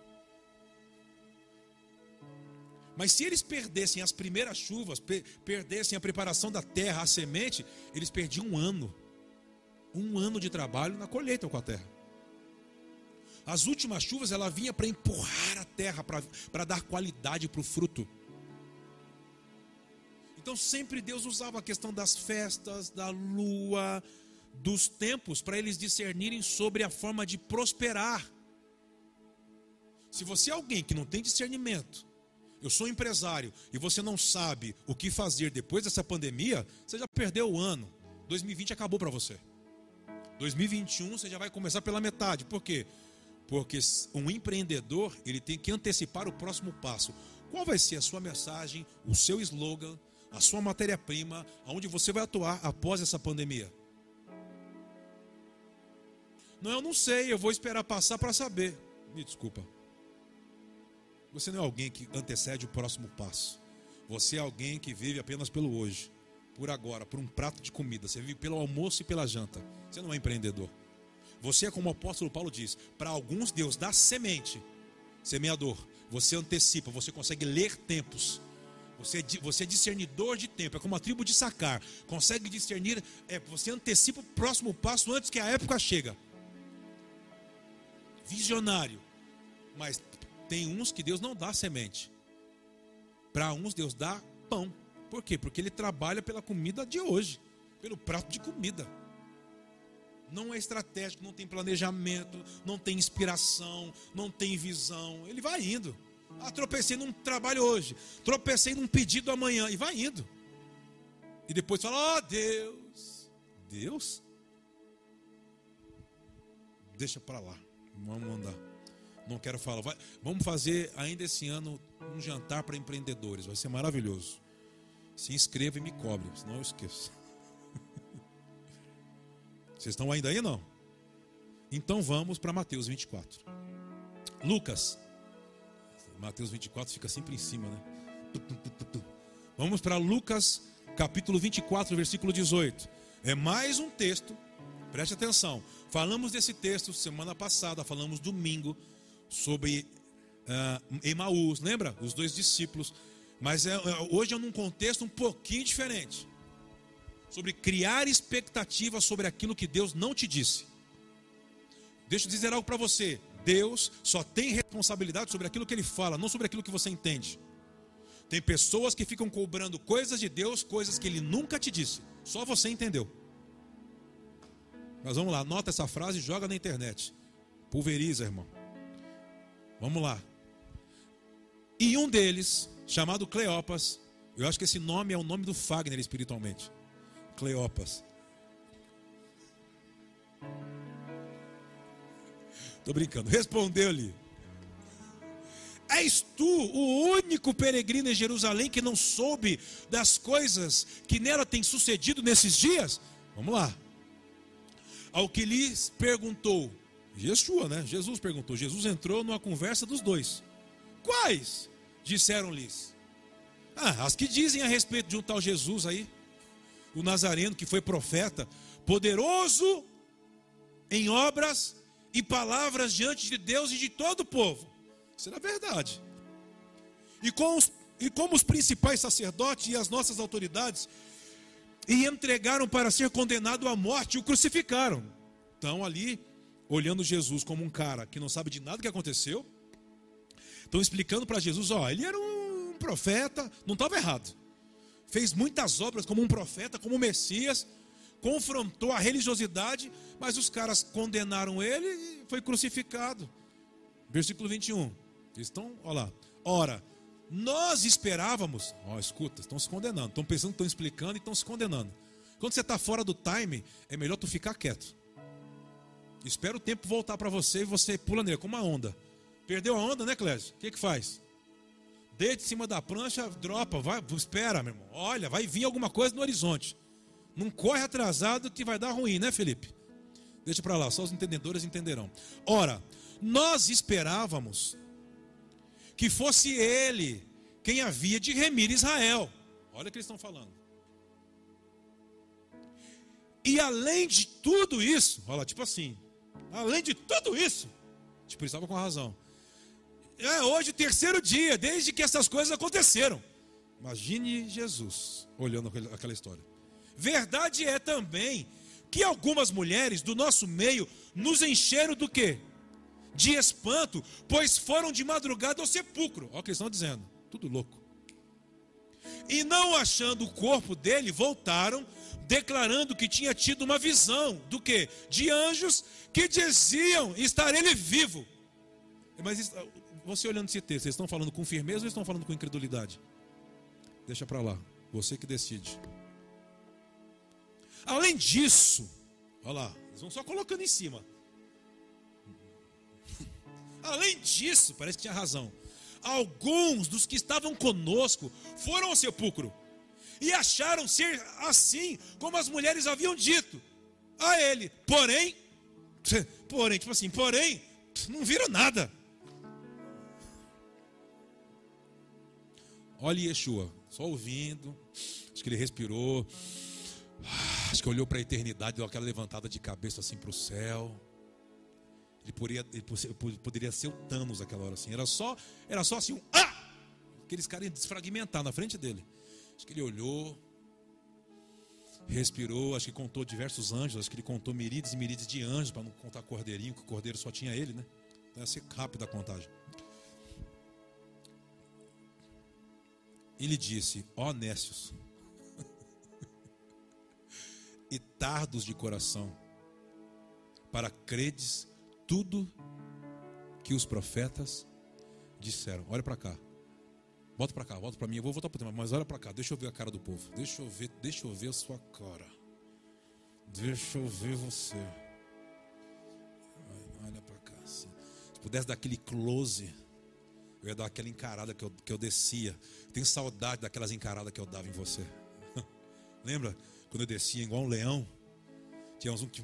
Mas se eles perdessem as primeiras chuvas, perdessem a preparação da terra, a semente, eles perdiam um ano. Um ano de trabalho na colheita com a terra. As últimas chuvas ela vinha para empurrar a terra, para dar qualidade para o fruto. Então sempre Deus usava a questão das festas, da lua, dos tempos, para eles discernirem sobre a forma de prosperar. Se você é alguém que não tem discernimento, eu sou empresário e você não sabe o que fazer depois dessa pandemia, você já perdeu o ano. 2020 acabou para você. 2021 você já vai começar pela metade. Por quê? Porque um empreendedor, ele tem que antecipar o próximo passo. Qual vai ser a sua mensagem, o seu slogan, a sua matéria-prima, aonde você vai atuar após essa pandemia? Não, eu não sei, eu vou esperar passar para saber. Me desculpa. Você não é alguém que antecede o próximo passo. Você é alguém que vive apenas pelo hoje, por agora, por um prato de comida. Você vive pelo almoço e pela janta. Você não é empreendedor. Você é como o apóstolo Paulo diz: para alguns Deus dá semente, semeador. Você antecipa, você consegue ler tempos. Você, é você é discernidor de tempo, é como a tribo de Sacar. Consegue discernir, é, você antecipa o próximo passo antes que a época chega. Visionário. Mas tem uns que Deus não dá semente. Para uns Deus dá pão. Por quê? Porque ele trabalha pela comida de hoje, pelo prato de comida. Não é estratégico, não tem planejamento, não tem inspiração, não tem visão. Ele vai indo. Ah, tropecei num trabalho hoje, tropecei num pedido amanhã, e vai indo. E depois fala: Oh Deus, Deus? Deixa para lá, vamos andar não quero falar. Vai, vamos fazer ainda esse ano um jantar para empreendedores. Vai ser maravilhoso. Se inscreva e me cobre, senão eu esqueço. Vocês estão ainda aí não? Então vamos para Mateus 24. Lucas. Mateus 24 fica sempre em cima, né? Vamos para Lucas, capítulo 24, versículo 18. É mais um texto, preste atenção. Falamos desse texto semana passada, falamos domingo sobre uh, Emaús, lembra? Os dois discípulos. Mas é, é, hoje é num contexto um pouquinho diferente. Sobre criar expectativa sobre aquilo que Deus não te disse. Deixa eu dizer algo para você. Deus só tem responsabilidade sobre aquilo que Ele fala, não sobre aquilo que você entende. Tem pessoas que ficam cobrando coisas de Deus, coisas que Ele nunca te disse. Só você entendeu. Mas vamos lá, anota essa frase e joga na internet. Pulveriza, irmão. Vamos lá. E um deles, chamado Cleopas, eu acho que esse nome é o nome do Fagner espiritualmente. Cleopas. Estou brincando. Respondeu-lhe: És tu o único peregrino em Jerusalém que não soube das coisas que nela tem sucedido nesses dias? Vamos lá. ao que lhes perguntou, Yeshua, né? Jesus perguntou. Jesus entrou numa conversa dos dois. Quais? Disseram-lhes. Ah, as que dizem a respeito de um tal Jesus aí, o Nazareno, que foi profeta, poderoso em obras e palavras diante de Deus e de todo o povo. Isso era verdade. E, com os, e como os principais sacerdotes e as nossas autoridades e entregaram para ser condenado à morte, o crucificaram. Então ali, olhando Jesus como um cara que não sabe de nada que aconteceu, estão explicando para Jesus, ó, ele era um profeta, não estava errado. Fez muitas obras como um profeta, como um Messias, confrontou a religiosidade, mas os caras condenaram ele e foi crucificado. Versículo 21. Eles estão, olha lá. Ora, nós esperávamos, ó, escuta, estão se condenando, estão pensando, estão explicando e estão se condenando. Quando você está fora do time, é melhor tu ficar quieto. Espera o tempo voltar para você e você pula nele, como uma onda. Perdeu a onda, né, Clésio? O que, que faz? Deite em cima da prancha, dropa, vai, espera, meu irmão. Olha, vai vir alguma coisa no horizonte. Não corre atrasado que vai dar ruim, né, Felipe? Deixa para lá, só os entendedores entenderão. Ora, nós esperávamos que fosse ele quem havia de remir Israel. Olha o que eles estão falando. E além de tudo isso, olha, tipo assim, além de tudo isso, tipo, eles estavam com razão. É hoje o terceiro dia, desde que essas coisas aconteceram. Imagine Jesus olhando aquela história. Verdade é também que algumas mulheres do nosso meio nos encheram do quê? de espanto, pois foram de madrugada ao sepulcro. Olha o que eles estão dizendo, tudo louco. E não achando o corpo dele, voltaram, declarando que tinha tido uma visão do que? De anjos que diziam estar ele vivo. Mas você olhando esse texto, eles estão falando com firmeza ou estão falando com incredulidade? Deixa para lá, você que decide. Além disso, olha lá, eles vão só colocando em cima. Além disso, parece que tinha razão. Alguns dos que estavam conosco foram ao sepulcro e acharam ser assim como as mulheres haviam dito a ele. Porém, porém, tipo assim, porém, não viram nada. Olha Yeshua, só ouvindo, acho que ele respirou, acho que olhou para a eternidade, deu aquela levantada de cabeça assim para o céu. Ele poderia, ele poderia ser o Thanos naquela hora assim. Era só, era só assim um ah! Aqueles caras iam desfragmentar na frente dele. Acho que ele olhou, respirou, acho que contou diversos anjos, acho que ele contou miríades e miríades de anjos, para não contar cordeirinho, que o cordeiro só tinha ele, né? Então ia ser rápido a contagem. Ele disse: Ó Nécios, e tardos de coração, para credes tudo que os profetas disseram. Olha para cá. Volta para cá, volta para mim. Eu vou voltar para o tema, mas olha para cá. Deixa eu ver a cara do povo. Deixa eu ver, deixa eu ver a sua cara. Deixa eu ver você. Olha para cá. Se pudesse dar aquele close, eu ia dar aquela encarada que eu, que eu descia. Tenho saudade daquelas encaradas que eu dava em você. Lembra quando eu descia igual um leão? Tinha uns que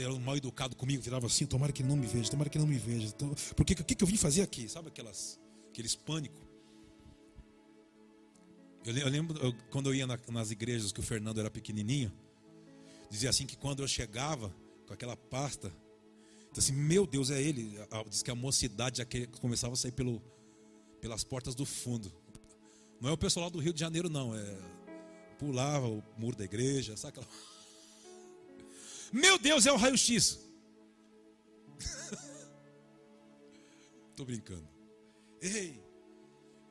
era mal educado comigo, virava assim, tomara que não me veja, tomara que não me veja. Então, porque o que, que eu vim fazer aqui? Sabe aquelas, aqueles pânico? Eu, eu lembro eu, quando eu ia na, nas igrejas que o Fernando era pequenininho, dizia assim que quando eu chegava com aquela pasta, então assim, meu Deus, é ele. Diz que a mocidade já começava a sair pelo, pelas portas do fundo. Não é o pessoal lá do Rio de Janeiro, não. É pulava o muro da igreja, sabe aquela. Meu Deus, é o raio-x. Estou brincando. Ei,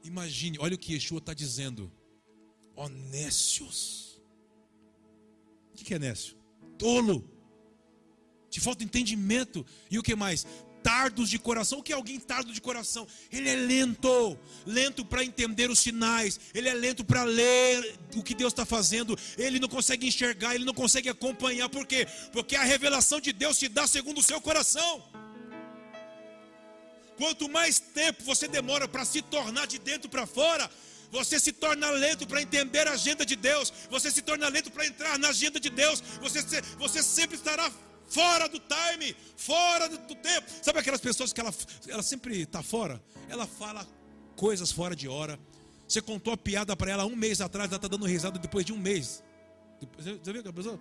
imagine, olha o que Yeshua está dizendo. Honécios. O que é nécio? Tolo. Te falta entendimento. E o que mais? tardos de coração. O que é alguém tardo de coração? Ele é lento, lento para entender os sinais, ele é lento para ler o que Deus está fazendo, ele não consegue enxergar, ele não consegue acompanhar, por quê? Porque a revelação de Deus se dá segundo o seu coração. Quanto mais tempo você demora para se tornar de dentro para fora, você se torna lento para entender a agenda de Deus, você se torna lento para entrar na agenda de Deus, você, você sempre estará fora do time, fora do, tempo. Sabe aquelas pessoas que ela, ela sempre está fora? Ela fala coisas fora de hora. Você contou a piada para ela um mês atrás, ela está dando risada depois de um mês. Você, você viu aquela pessoa?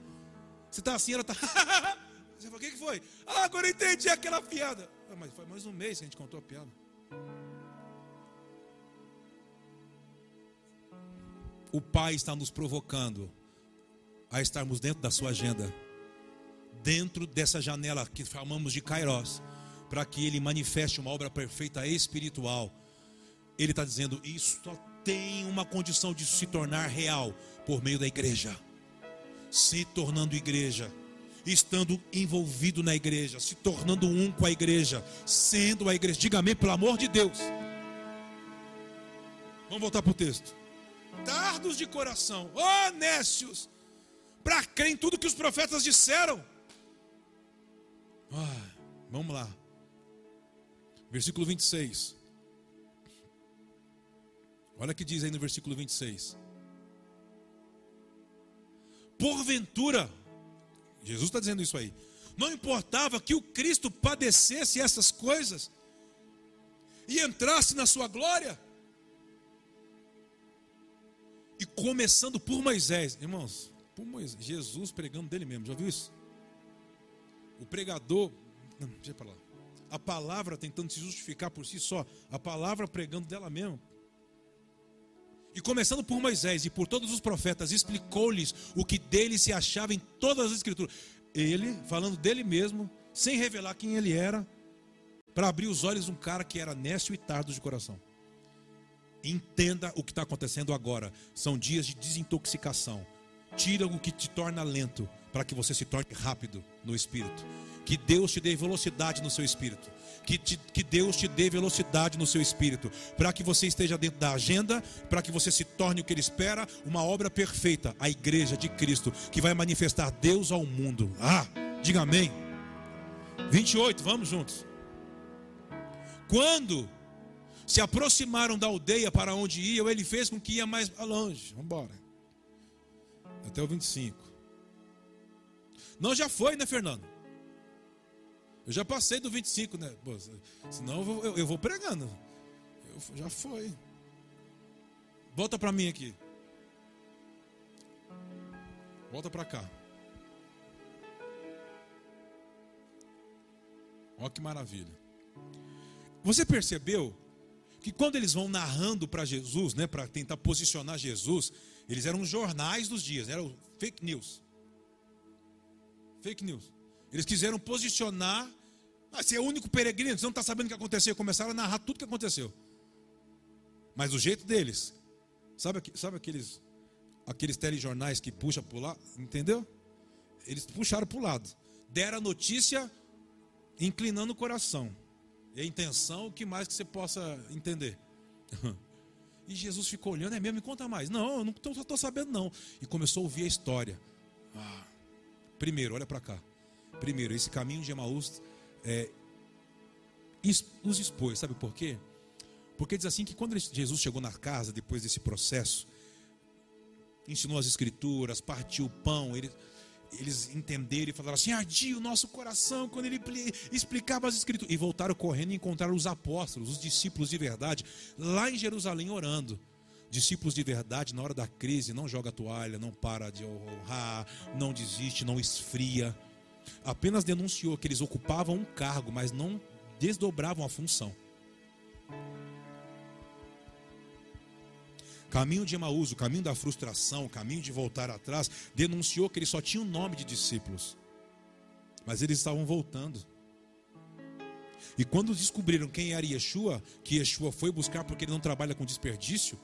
Você está assim, ela está. você fala, o que, que foi? Ah, agora eu entendi aquela piada. Ah, mas foi mais um mês que a gente contou a piada. O Pai está nos provocando a estarmos dentro da sua agenda, dentro dessa janela que chamamos de Kairos, para que Ele manifeste uma obra perfeita espiritual. Ele está dizendo: isso só tem uma condição de se tornar real por meio da igreja, se tornando igreja estando envolvido na igreja, se tornando um com a igreja, sendo a igreja. Diga amém, pelo amor de Deus. Vamos voltar para o texto. Tardos de coração, honestos, para crer em tudo que os profetas disseram. Ah, vamos lá. Versículo 26. Olha o que diz aí no versículo 26. Porventura, Jesus está dizendo isso aí. Não importava que o Cristo padecesse essas coisas e entrasse na sua glória. E começando por Moisés, irmãos, por Moisés, Jesus pregando dele mesmo, já viu isso? O pregador, deixa lá. A palavra tentando se justificar por si só, a palavra pregando dela mesmo. E começando por Moisés e por todos os profetas, explicou-lhes o que dele se achava em todas as escrituras. Ele, falando dele mesmo, sem revelar quem ele era, para abrir os olhos de um cara que era nécio e tardo de coração. Entenda o que está acontecendo agora. São dias de desintoxicação. Tira o que te torna lento, para que você se torne rápido no espírito. Que Deus te dê velocidade no seu espírito. Que, te, que Deus te dê velocidade no seu espírito. Para que você esteja dentro da agenda. Para que você se torne o que Ele espera. Uma obra perfeita. A igreja de Cristo. Que vai manifestar Deus ao mundo. Ah, diga amém. 28, vamos juntos. Quando se aproximaram da aldeia para onde iam, ele fez com que ia mais longe. Vamos embora. Até o 25. Não, já foi, né, Fernando? Eu já passei do 25, né? Pô, senão eu vou, eu, eu vou pregando. Eu, já foi. Volta para mim aqui. Volta para cá. Olha que maravilha. Você percebeu que quando eles vão narrando para Jesus, né, para tentar posicionar Jesus, eles eram jornais dos dias, eram fake news. Fake news. Eles quiseram posicionar ah, você é o único peregrino, você não está sabendo o que aconteceu. Começaram a narrar tudo o que aconteceu. Mas o jeito deles, sabe, sabe aqueles, aqueles telejornais que puxam para o lado? Entendeu? Eles puxaram para o lado. Deram a notícia inclinando o coração. E a intenção, o que mais que você possa entender? E Jesus ficou olhando, é mesmo, me conta mais. Não, eu não estou sabendo não. E começou a ouvir a história. Ah, primeiro, olha para cá. Primeiro, esse caminho de Emaús é, os expôs, sabe por quê? Porque diz assim que quando Jesus chegou na casa, depois desse processo, ensinou as escrituras, partiu o pão, ele, eles entenderam e falaram assim: ardia o nosso coração quando ele explicava as escrituras. E voltaram correndo e encontraram os apóstolos, os discípulos de verdade, lá em Jerusalém orando. Discípulos de verdade, na hora da crise, não joga toalha, não para de honrar, não desiste, não esfria apenas denunciou que eles ocupavam um cargo, mas não desdobravam a função. Caminho de Emaús, o caminho da frustração, o caminho de voltar atrás, denunciou que eles só tinham nome de discípulos, mas eles estavam voltando. E quando descobriram quem era Yeshua, que Yeshua foi buscar porque ele não trabalha com desperdício,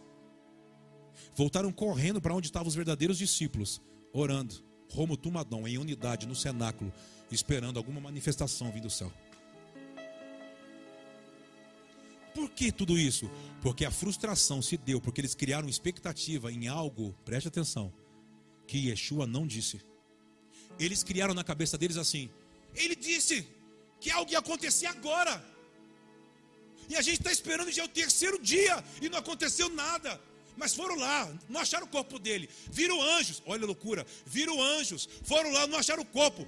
voltaram correndo para onde estavam os verdadeiros discípulos, orando. Romo Tumadon, em unidade no cenáculo, esperando alguma manifestação vindo do céu. Por que tudo isso? Porque a frustração se deu, porque eles criaram expectativa em algo, preste atenção, que Yeshua não disse. Eles criaram na cabeça deles assim: ele disse que algo ia acontecer agora. E a gente está esperando já o terceiro dia e não aconteceu nada. Mas foram lá, não acharam o corpo dele. Viram anjos, olha a loucura. Viram anjos, foram lá, não acharam o corpo.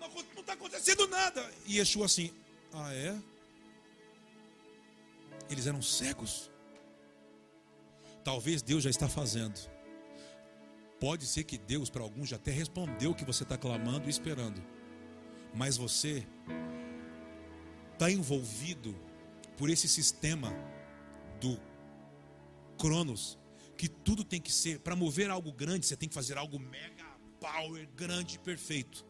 Não está acontecendo nada. E Yeshua assim, ah é? Eles eram cegos. Talvez Deus já está fazendo. Pode ser que Deus, para alguns, já até respondeu o que você está clamando e esperando. Mas você está envolvido por esse sistema do Cronos, que tudo tem que ser, para mover algo grande, você tem que fazer algo mega power, grande e perfeito.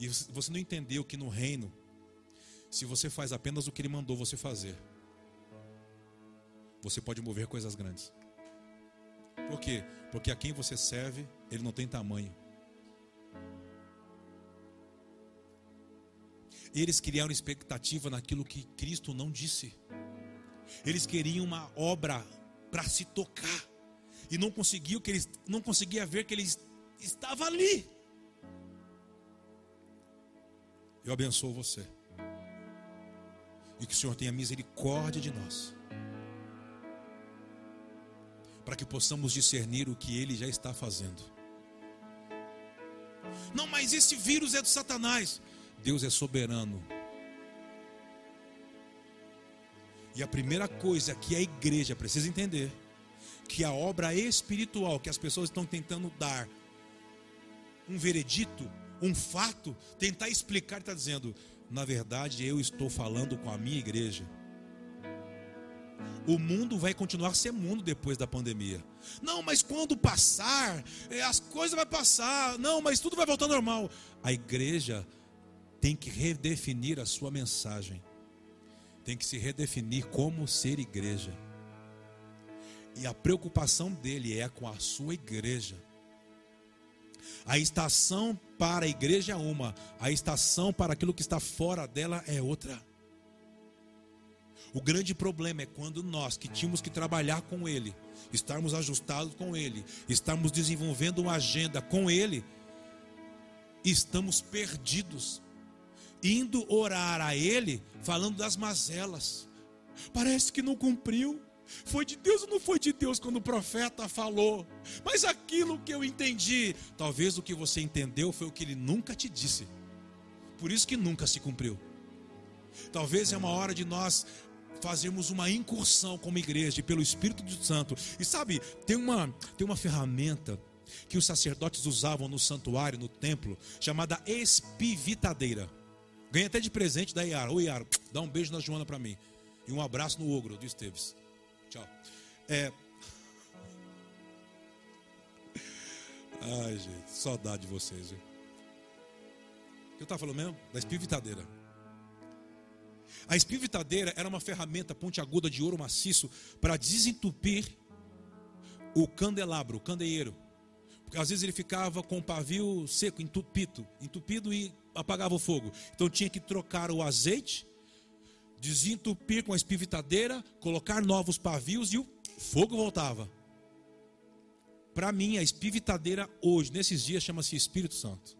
E você não entendeu que no reino, se você faz apenas o que ele mandou você fazer, você pode mover coisas grandes. Por quê? Porque a quem você serve, ele não tem tamanho. Eles criaram expectativa naquilo que Cristo não disse. Eles queriam uma obra para se tocar e não conseguiu que eles não conseguia ver que ele estava ali. Eu abençoo você. E que o Senhor tenha misericórdia de nós para que possamos discernir o que ele já está fazendo. Não, mas esse vírus é do Satanás. Deus é soberano. E a primeira coisa que a igreja precisa entender, que a obra espiritual que as pessoas estão tentando dar um veredito, um fato, tentar explicar, está dizendo, na verdade eu estou falando com a minha igreja. O mundo vai continuar a ser mundo depois da pandemia. Não, mas quando passar, é, as coisas vão passar. Não, mas tudo vai voltar ao normal. A igreja tem que redefinir a sua mensagem. Tem que se redefinir como ser igreja. E a preocupação dele é com a sua igreja. A estação para a igreja é uma, a estação para aquilo que está fora dela é outra. O grande problema é quando nós que tínhamos que trabalhar com Ele, estarmos ajustados com Ele, estarmos desenvolvendo uma agenda com Ele, estamos perdidos, indo orar a Ele, falando das mazelas. Parece que não cumpriu. Foi de Deus ou não foi de Deus quando o profeta falou? Mas aquilo que eu entendi, talvez o que você entendeu foi o que ele nunca te disse. Por isso que nunca se cumpriu. Talvez é uma hora de nós fazermos uma incursão como igreja pelo Espírito Santo. E sabe, tem uma, tem uma ferramenta que os sacerdotes usavam no santuário, no templo, chamada espivitadeira. Ganhei até de presente da Iara. Ô Iara, dá um beijo na Joana para mim. E um abraço no ogro do Esteves. Tchau. É... Ai, gente, saudade de vocês, viu? O que eu estava falando mesmo? Da espivitadeira. A espivitadeira era uma ferramenta pontiaguda de ouro maciço para desentupir o candelabro, o candeeiro. Às vezes ele ficava com o pavio seco, entupido, entupido e apagava o fogo. Então tinha que trocar o azeite, desentupir com a espivitadeira, colocar novos pavios e o fogo voltava. Para mim, a espivitadeira hoje, nesses dias, chama-se Espírito Santo.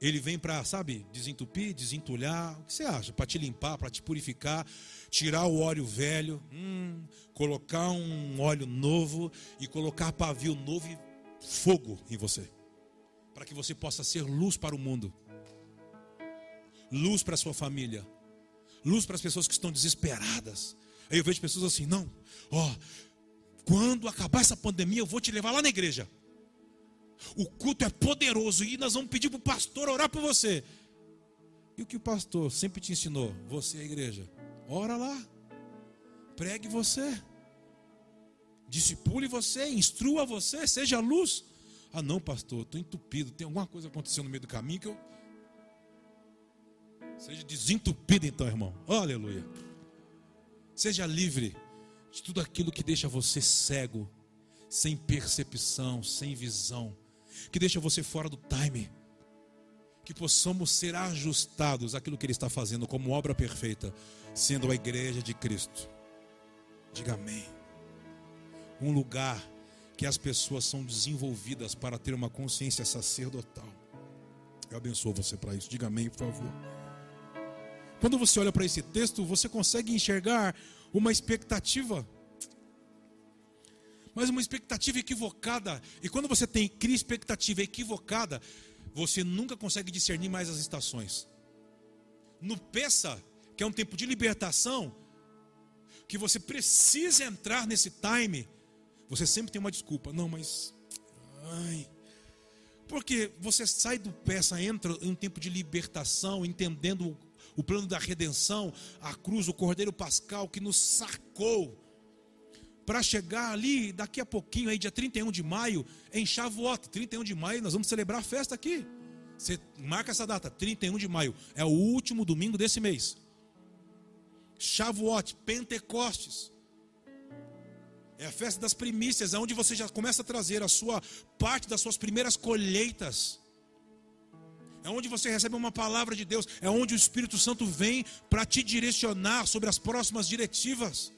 Ele vem para, sabe, desentupir, desentulhar. O que você acha? Para te limpar, para te purificar, tirar o óleo velho, hum, colocar um óleo novo e colocar pavio novo e fogo em você. Para que você possa ser luz para o mundo, luz para a sua família, luz para as pessoas que estão desesperadas. Aí eu vejo pessoas assim: não, ó, quando acabar essa pandemia, eu vou te levar lá na igreja. O culto é poderoso e nós vamos pedir para o pastor orar por você. E o que o pastor sempre te ensinou? Você, a igreja, ora lá, pregue você, discipule você, instrua você, seja luz. Ah, não, pastor, estou entupido, tem alguma coisa acontecendo no meio do caminho que eu. Seja desentupido então, irmão. Oh, aleluia. Seja livre de tudo aquilo que deixa você cego, sem percepção, sem visão que deixa você fora do time. Que possamos ser ajustados àquilo que Ele está fazendo como obra perfeita, sendo a igreja de Cristo. Diga amém. Um lugar que as pessoas são desenvolvidas para ter uma consciência sacerdotal. Eu abençoo você para isso. Diga amém, por favor. Quando você olha para esse texto, você consegue enxergar uma expectativa mas uma expectativa equivocada. E quando você tem cria expectativa equivocada, você nunca consegue discernir mais as estações. No Peça, que é um tempo de libertação, que você precisa entrar nesse time, você sempre tem uma desculpa. Não, mas. Ai. Porque você sai do peça, entra em um tempo de libertação, entendendo o plano da redenção, a cruz, o Cordeiro Pascal que nos sacou para chegar ali daqui a pouquinho, aí dia 31 de maio, em Shavuot. 31 de maio nós vamos celebrar a festa aqui. Você marca essa data, 31 de maio, é o último domingo desse mês. Shavuot, Pentecostes. É a festa das primícias, é onde você já começa a trazer a sua parte das suas primeiras colheitas. É onde você recebe uma palavra de Deus, é onde o Espírito Santo vem para te direcionar sobre as próximas diretivas.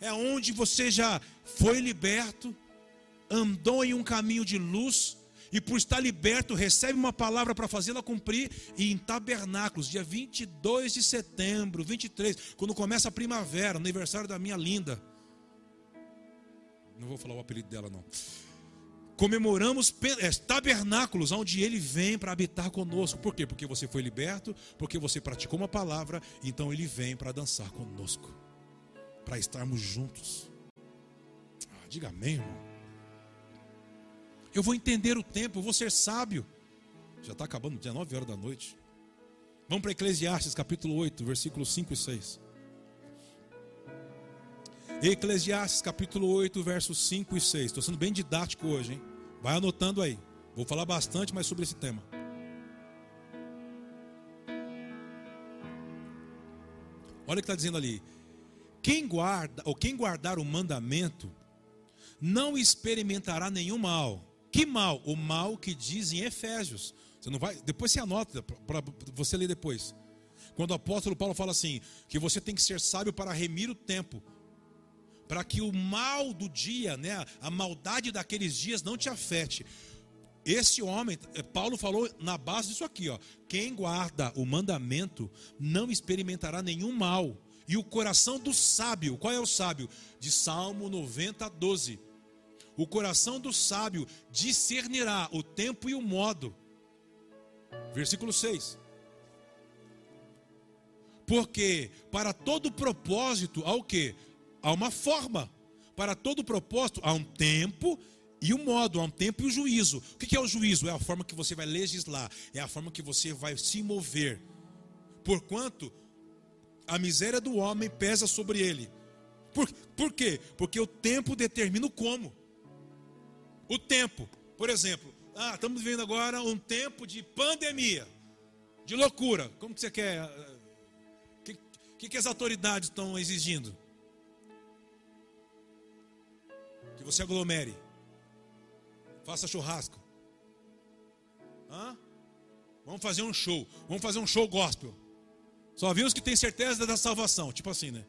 É onde você já foi liberto, andou em um caminho de luz, e por estar liberto, recebe uma palavra para fazê-la cumprir. E em tabernáculos, dia 22 de setembro, 23, quando começa a primavera, aniversário da minha linda. Não vou falar o apelido dela, não. Comemoramos é, tabernáculos, onde ele vem para habitar conosco. Por quê? Porque você foi liberto, porque você praticou uma palavra, então ele vem para dançar conosco, para estarmos juntos. Ah, diga amém, irmão. Eu vou entender o tempo, eu vou ser sábio. Já está acabando, 19 horas da noite. Vamos para Eclesiastes capítulo 8, versículos 5 e 6. Eclesiastes capítulo 8, versos 5 e 6. Estou sendo bem didático hoje, hein? Vai anotando aí. Vou falar bastante mais sobre esse tema. Olha o que está dizendo ali. Quem guarda, ou quem guardar o mandamento, não experimentará nenhum mal que mal? O mal que diz em Efésios. Você não vai, depois você anota para você ler depois. Quando o apóstolo Paulo fala assim, que você tem que ser sábio para remir o tempo, para que o mal do dia, né, a maldade daqueles dias não te afete. Esse homem, eh, Paulo falou na base disso aqui, ó. Quem guarda o mandamento não experimentará nenhum mal. E o coração do sábio, qual é o sábio? De Salmo 90, 12 o coração do sábio discernirá o tempo e o modo. Versículo 6. Porque para todo propósito há o que? Há uma forma. Para todo propósito há um tempo e um modo, há um tempo e o um juízo. O que é o juízo? É a forma que você vai legislar, é a forma que você vai se mover. Porquanto a miséria do homem pesa sobre ele. Por, por quê? Porque o tempo determina o como. O tempo, por exemplo, ah, estamos vivendo agora um tempo de pandemia, de loucura. Como que você quer? O ah, que, que, que as autoridades estão exigindo? Que você aglomere, faça churrasco. Hã? Vamos fazer um show, vamos fazer um show gospel. Só vi os que têm certeza da salvação, tipo assim, né?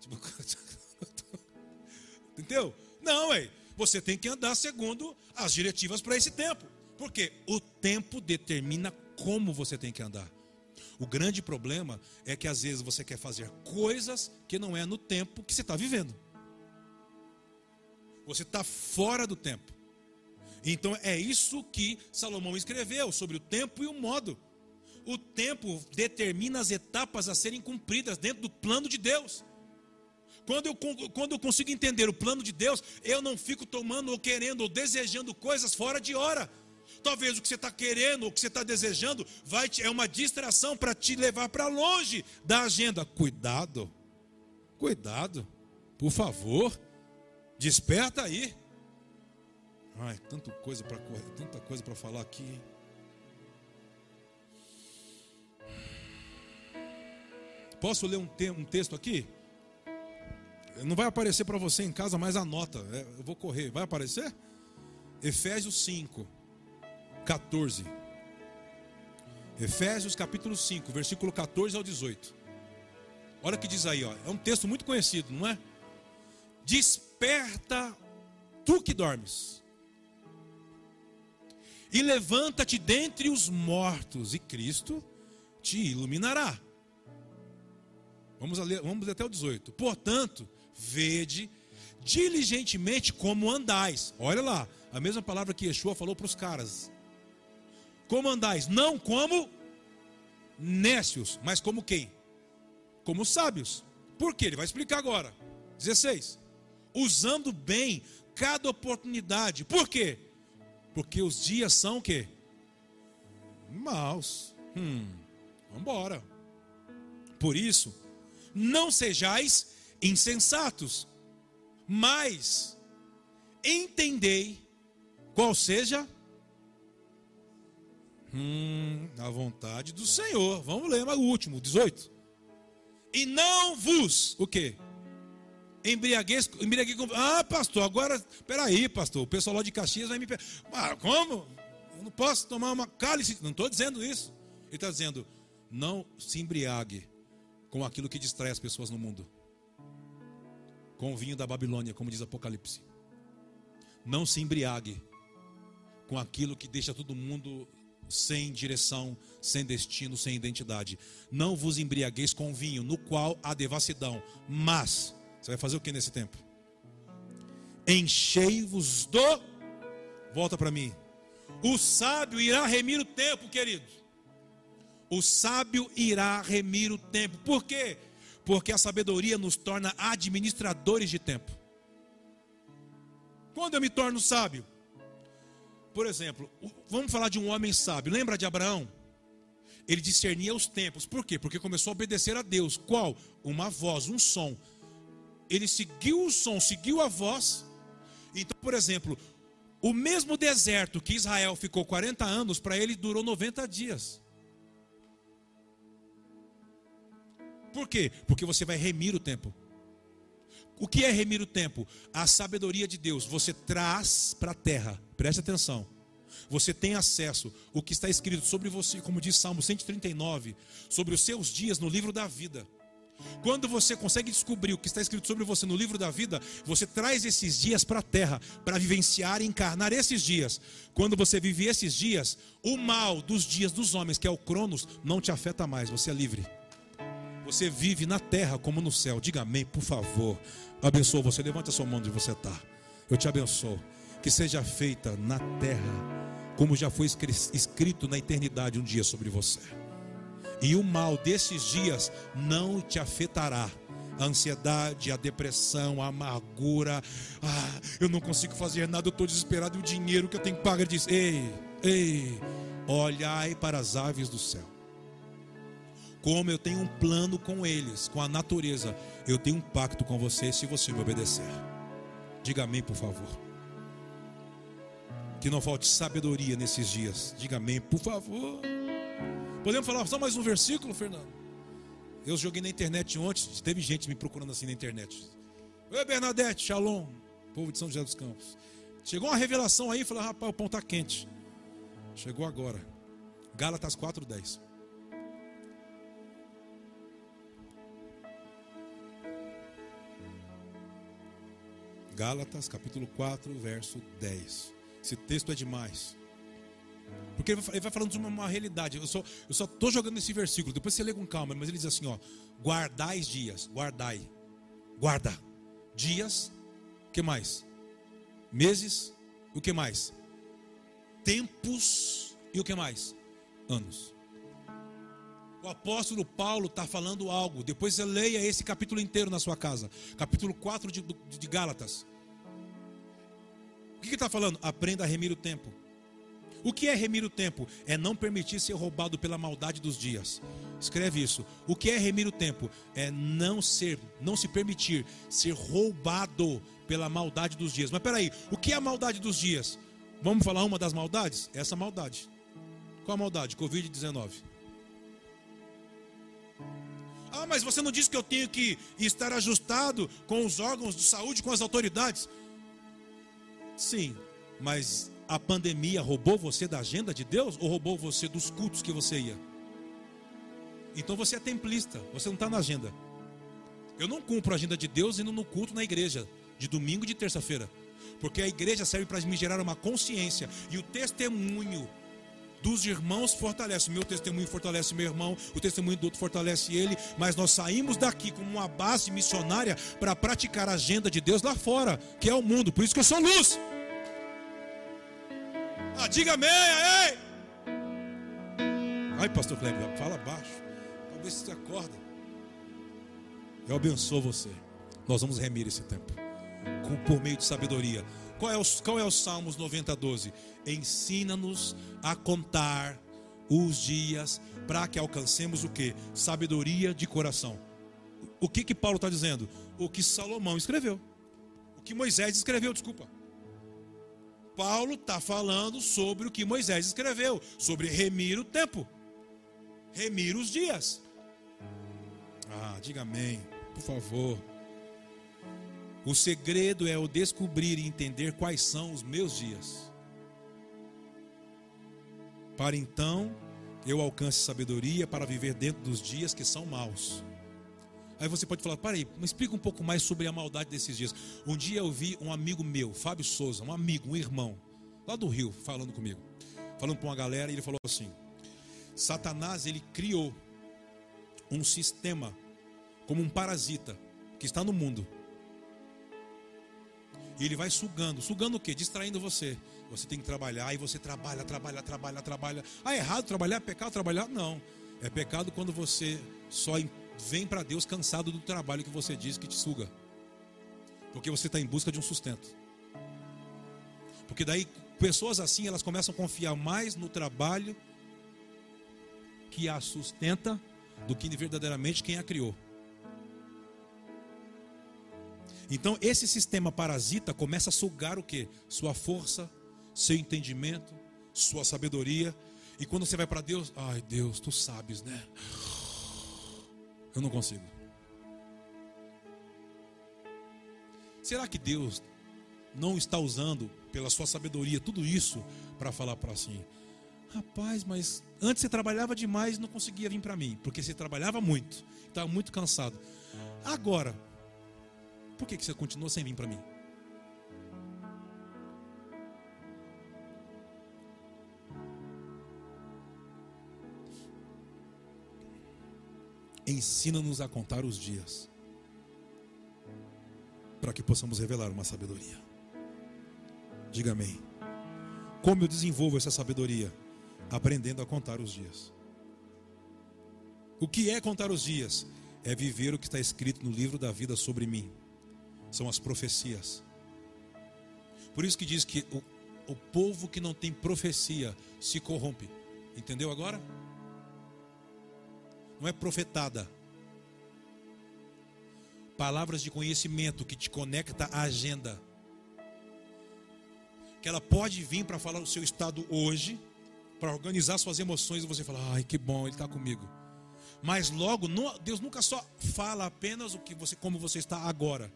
Tipo... Entendeu? Não, ué você tem que andar segundo as diretivas para esse tempo. Porque o tempo determina como você tem que andar. O grande problema é que às vezes você quer fazer coisas que não é no tempo que você está vivendo. Você está fora do tempo. Então é isso que Salomão escreveu sobre o tempo e o modo. O tempo determina as etapas a serem cumpridas dentro do plano de Deus. Quando eu, quando eu consigo entender o plano de Deus, eu não fico tomando ou querendo ou desejando coisas fora de hora. Talvez o que você está querendo, ou o que você está desejando, vai te, é uma distração para te levar para longe da agenda. Cuidado, cuidado, por favor, desperta aí. Ai, tanta coisa para tanta coisa para falar aqui. Posso ler um, te um texto aqui? Não vai aparecer para você em casa, mas anota. É, eu vou correr. Vai aparecer? Efésios 5, 14. Efésios capítulo 5, versículo 14 ao 18. Olha o que diz aí, ó. É um texto muito conhecido, não é? Desperta tu que dormes. E levanta-te dentre os mortos, e Cristo te iluminará. Vamos, ler, vamos até o 18. Portanto, vede diligentemente como andais. Olha lá, a mesma palavra que Yeshua falou para os caras. como andais, não como nécios, mas como quem? Como sábios. Por quê? Ele vai explicar agora. 16. Usando bem cada oportunidade. Por quê? Porque os dias são o quê? Maus. Hum, vambora. Por isso, não sejais insensatos, mas entendei qual seja hum, a vontade do Senhor. Vamos ler mais o último, 18. E não vos, o quê? Embriaguez, embriaguez com... Ah, pastor, agora, peraí, pastor, o pessoal lá de Caxias vai me... Ah, como? Eu não posso tomar uma cálice, não estou dizendo isso. Ele está dizendo, não se embriague com aquilo que distrai as pessoas no mundo. Com o vinho da Babilônia, como diz Apocalipse. Não se embriague com aquilo que deixa todo mundo sem direção, sem destino, sem identidade. Não vos embriagueis com vinho, no qual há devassidão. Mas, você vai fazer o que nesse tempo? Enchei-vos do. Volta para mim. O sábio irá remir o tempo, querido. O sábio irá remir o tempo. Por quê? Porque a sabedoria nos torna administradores de tempo. Quando eu me torno sábio? Por exemplo, vamos falar de um homem sábio. Lembra de Abraão? Ele discernia os tempos. Por quê? Porque começou a obedecer a Deus. Qual? Uma voz, um som. Ele seguiu o som, seguiu a voz. Então, por exemplo, o mesmo deserto que Israel ficou 40 anos, para ele durou 90 dias. Por quê? Porque você vai remir o tempo. O que é remir o tempo? A sabedoria de Deus. Você traz para a terra. Preste atenção. Você tem acesso o que está escrito sobre você, como diz Salmo 139, sobre os seus dias no livro da vida. Quando você consegue descobrir o que está escrito sobre você no livro da vida, você traz esses dias para a terra, para vivenciar e encarnar esses dias. Quando você vive esses dias, o mal dos dias dos homens, que é o Cronos, não te afeta mais, você é livre. Você vive na terra como no céu. Diga amém, por favor. Abençoa você. Levante a sua mão onde você está. Eu te abençoo. Que seja feita na terra, como já foi escrito na eternidade um dia sobre você. E o mal desses dias não te afetará. A ansiedade, a depressão, a amargura. Ah, eu não consigo fazer nada, eu estou desesperado. E o dinheiro que eu tenho que pagar diz: Ei, ei, olhai para as aves do céu como eu tenho um plano com eles, com a natureza, eu tenho um pacto com você se você me obedecer. Diga amém, por favor. Que não falte sabedoria nesses dias. Diga amém, por favor. Podemos falar só mais um versículo, Fernando? Eu joguei na internet ontem, teve gente me procurando assim na internet. Oi, Bernadette, Shalom, povo de São José dos Campos. Chegou uma revelação aí, falei, rapaz, o pão está quente. Chegou agora. Gálatas 4,10. Gálatas capítulo 4, verso 10. Esse texto é demais. Porque ele vai falando de uma, uma realidade. Eu só estou só jogando esse versículo. Depois você lê com calma. Mas ele diz assim: ó, guardais dias. Guardai. Guarda. Dias. Que mais? Meses. O que mais? Tempos. E o que mais? Anos. O apóstolo Paulo está falando algo. Depois você leia esse capítulo inteiro na sua casa. Capítulo 4 de, de Gálatas. O que está falando? Aprenda a remir o tempo. O que é remir o tempo? É não permitir ser roubado pela maldade dos dias. Escreve isso. O que é remir o tempo? É não ser, não se permitir ser roubado pela maldade dos dias. Mas peraí, o que é a maldade dos dias? Vamos falar uma das maldades? Essa maldade. Qual a maldade? Covid-19. Ah, mas você não disse que eu tenho que estar ajustado com os órgãos de saúde, com as autoridades? Sim, mas a pandemia roubou você da agenda de Deus ou roubou você dos cultos que você ia? Então você é templista, você não está na agenda. Eu não cumpro a agenda de Deus indo no culto na igreja, de domingo e de terça-feira. Porque a igreja serve para me gerar uma consciência e o testemunho dos irmãos fortalece. O meu testemunho fortalece meu irmão, o testemunho do outro fortalece ele, mas nós saímos daqui com uma base missionária para praticar a agenda de Deus lá fora, que é o mundo. Por isso que eu sou luz. Ah, diga amém, ei! Ai, pastor Kleber, fala baixo. Talvez você acorda. Eu abençoo você. Nós vamos remir esse tempo. Por meio de sabedoria. Qual é o, qual é o Salmos 90, 12? Ensina-nos a contar os dias para que alcancemos o que? Sabedoria de coração. O que que Paulo está dizendo? O que Salomão escreveu. O que Moisés escreveu, desculpa. Paulo está falando sobre o que Moisés escreveu, sobre remir o tempo, remir os dias. Ah, diga amém, por favor. O segredo é o descobrir e entender quais são os meus dias. Para então eu alcance sabedoria para viver dentro dos dias que são maus. Aí você pode falar, para aí, me explica um pouco mais sobre a maldade desses dias. Um dia eu vi um amigo meu, Fábio Souza, um amigo, um irmão, lá do Rio, falando comigo, falando com uma galera, e ele falou assim: Satanás ele criou um sistema como um parasita que está no mundo. E ele vai sugando, sugando o quê? Distraindo você. Você tem que trabalhar e você trabalha, trabalha, trabalha, trabalha. Ah, é errado trabalhar? É pecado trabalhar? Não. É pecado quando você só vem para Deus cansado do trabalho que você diz que te suga. Porque você está em busca de um sustento. Porque daí pessoas assim, elas começam a confiar mais no trabalho que a sustenta do que verdadeiramente quem a criou. Então, esse sistema parasita começa a sugar o que? Sua força, seu entendimento, sua sabedoria. E quando você vai para Deus, ai Deus, tu sabes, né? Eu não consigo. Será que Deus não está usando, pela sua sabedoria, tudo isso para falar para assim? Rapaz, mas antes você trabalhava demais e não conseguia vir para mim, porque você trabalhava muito, estava muito cansado. Agora, por que, que você continua sem vir para mim? Ensina-nos a contar os dias, para que possamos revelar uma sabedoria. Diga amém. Como eu desenvolvo essa sabedoria? Aprendendo a contar os dias. O que é contar os dias? É viver o que está escrito no livro da vida sobre mim. São as profecias. Por isso que diz que o, o povo que não tem profecia se corrompe. Entendeu agora? Não é profetada. Palavras de conhecimento que te conecta à agenda. Que ela pode vir para falar o seu estado hoje, para organizar suas emoções e você falar: "Ai, que bom, ele está comigo". Mas logo, Deus nunca só fala apenas o que você como você está agora.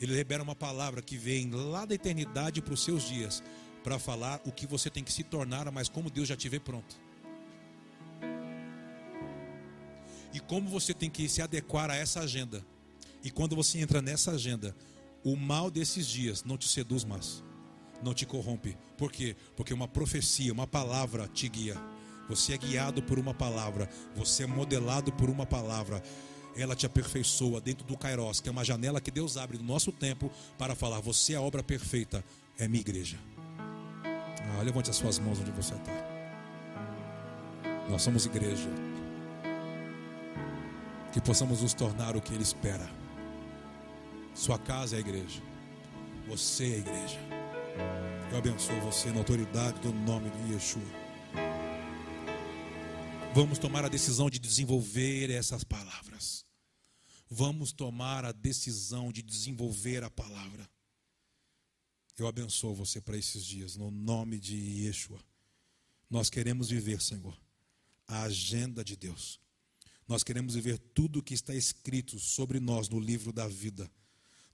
Ele libera uma palavra que vem lá da eternidade para os seus dias, para falar o que você tem que se tornar, mas como Deus já te vê pronto. E como você tem que se adequar a essa agenda. E quando você entra nessa agenda, o mal desses dias não te seduz mais, não te corrompe. Por quê? Porque uma profecia, uma palavra te guia. Você é guiado por uma palavra, você é modelado por uma palavra. Ela te aperfeiçoa dentro do Kairos, que é uma janela que Deus abre no nosso tempo para falar: Você é a obra perfeita, é minha igreja. Ah, levante as suas mãos onde você está. Nós somos igreja que possamos nos tornar o que Ele espera. Sua casa é a igreja, você é a igreja. Eu abençoo você na autoridade do nome de Yeshua. Vamos tomar a decisão de desenvolver essas palavras. Vamos tomar a decisão de desenvolver a palavra. Eu abençoo você para esses dias, no nome de Yeshua. Nós queremos viver, Senhor, a agenda de Deus. Nós queremos viver tudo o que está escrito sobre nós no livro da vida.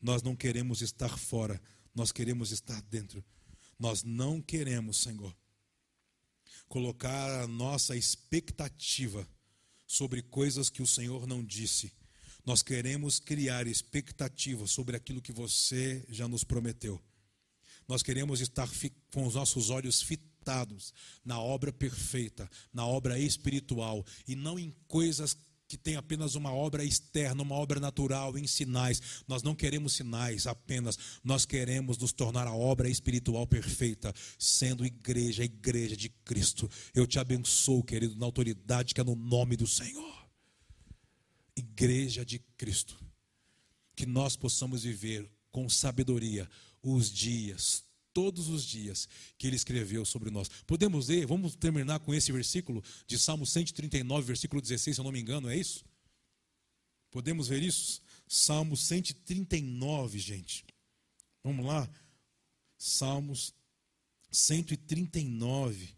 Nós não queremos estar fora, nós queremos estar dentro. Nós não queremos, Senhor, colocar a nossa expectativa sobre coisas que o Senhor não disse. Nós queremos criar expectativa sobre aquilo que você já nos prometeu. Nós queremos estar com os nossos olhos fitados na obra perfeita, na obra espiritual e não em coisas que tem apenas uma obra externa, uma obra natural em sinais. Nós não queremos sinais apenas, nós queremos nos tornar a obra espiritual perfeita, sendo igreja, igreja de Cristo. Eu te abençoo, querido, na autoridade que é no nome do Senhor. Igreja de Cristo. Que nós possamos viver com sabedoria os dias, todos os dias que ele escreveu sobre nós. Podemos ler, vamos terminar com esse versículo de Salmo 139, versículo 16, se eu não me engano, é isso? Podemos ver isso? Salmo 139, gente. Vamos lá? Salmos 139.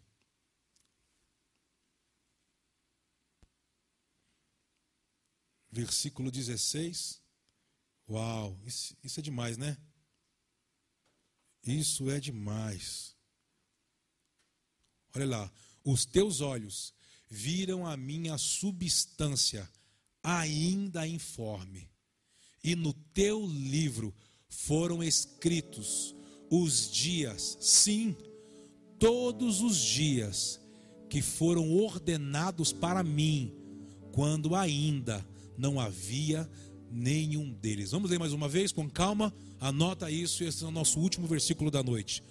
Versículo 16. Uau, isso, isso é demais, né? Isso é demais. Olha lá, os teus olhos viram a minha substância ainda informe, e no teu livro foram escritos os dias, sim, todos os dias que foram ordenados para mim, quando ainda não havia nenhum deles. Vamos ler mais uma vez com calma. Anota isso, esse é o nosso último versículo da noite.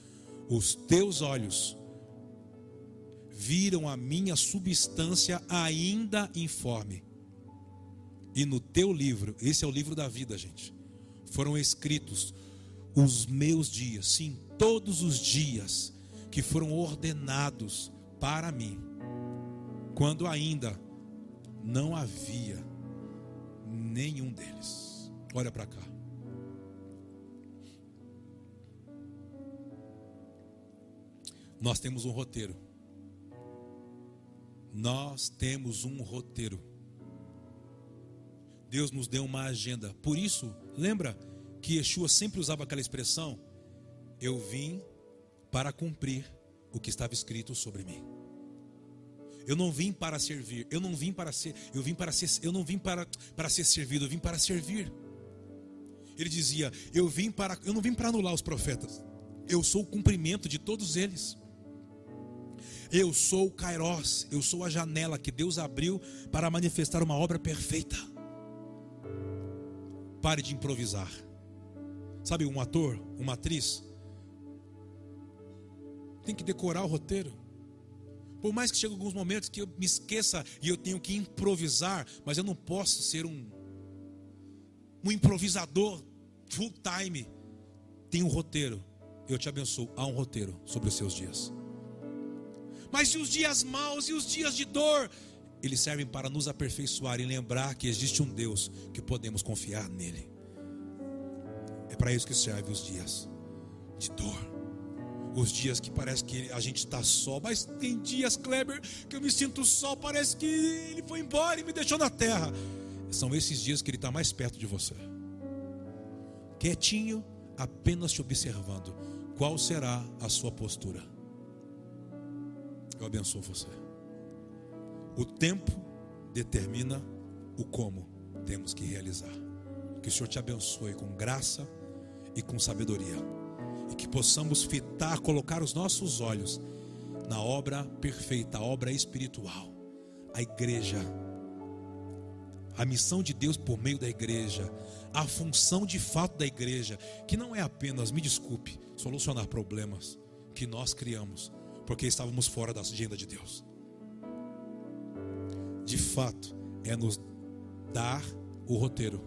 Os teus olhos viram a minha substância ainda informe. E no teu livro, esse é o livro da vida, gente. Foram escritos os meus dias, sim, todos os dias que foram ordenados para mim, quando ainda não havia nenhum deles. Olha para cá. Nós temos um roteiro. Nós temos um roteiro. Deus nos deu uma agenda. Por isso, lembra que Yeshua sempre usava aquela expressão: Eu vim para cumprir o que estava escrito sobre mim. Eu não vim para servir, eu não vim para ser, eu vim para ser, eu não vim para, para ser servido, eu vim para servir. Ele dizia: Eu vim para, eu não vim para anular os profetas. Eu sou o cumprimento de todos eles. Eu sou o Kairos, eu sou a janela que Deus abriu para manifestar uma obra perfeita. Pare de improvisar. Sabe, um ator, uma atriz, tem que decorar o roteiro. Por mais que chegue alguns momentos que eu me esqueça e eu tenho que improvisar, mas eu não posso ser um, um improvisador full time. Tem um roteiro. Eu te abençoo. Há um roteiro sobre os seus dias. Mas e os dias maus e os dias de dor? Eles servem para nos aperfeiçoar e lembrar que existe um Deus que podemos confiar nele. É para isso que servem os dias de dor. Os dias que parece que a gente está só, mas tem dias, Kleber, que eu me sinto só, parece que ele foi embora e me deixou na terra. São esses dias que ele está mais perto de você. Quietinho, apenas te observando. Qual será a sua postura? Eu abençoo você. O tempo determina o como temos que realizar. Que o Senhor te abençoe com graça e com sabedoria. E que possamos fitar, colocar os nossos olhos na obra perfeita, a obra espiritual, a igreja. A missão de Deus por meio da igreja, a função de fato da igreja, que não é apenas, me desculpe, solucionar problemas que nós criamos, porque estávamos fora da agenda de Deus. De fato, é nos dar o roteiro,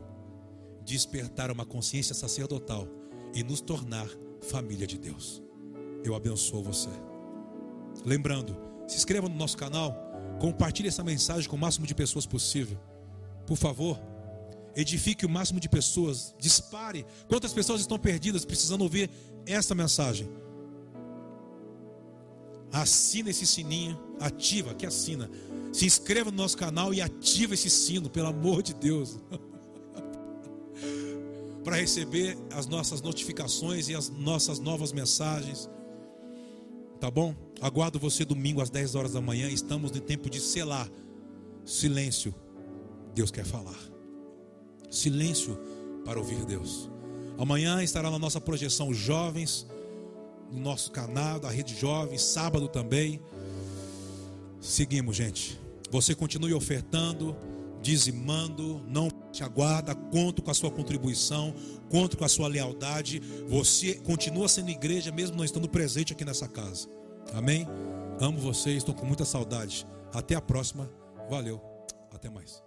despertar uma consciência sacerdotal e nos tornar família de Deus. Eu abençoo você. Lembrando, se inscreva no nosso canal, compartilhe essa mensagem com o máximo de pessoas possível. Por favor, edifique o máximo de pessoas, dispare. Quantas pessoas estão perdidas precisando ouvir esta mensagem? Assina esse sininho, ativa, que assina. Se inscreva no nosso canal e ativa esse sino, pelo amor de Deus. Para receber as nossas notificações e as nossas novas mensagens. Tá bom? Aguardo você domingo às 10 horas da manhã. Estamos no tempo de selar. Silêncio. Deus quer falar. Silêncio para ouvir Deus. Amanhã estará na nossa projeção jovens no nosso canal da Rede Jovem, sábado também. Seguimos, gente. Você continue ofertando, dizimando, não te aguarda, conto com a sua contribuição, conto com a sua lealdade. Você continua sendo igreja mesmo não estando presente aqui nessa casa. Amém? Amo vocês, estou com muita saudade. Até a próxima. Valeu. Até mais.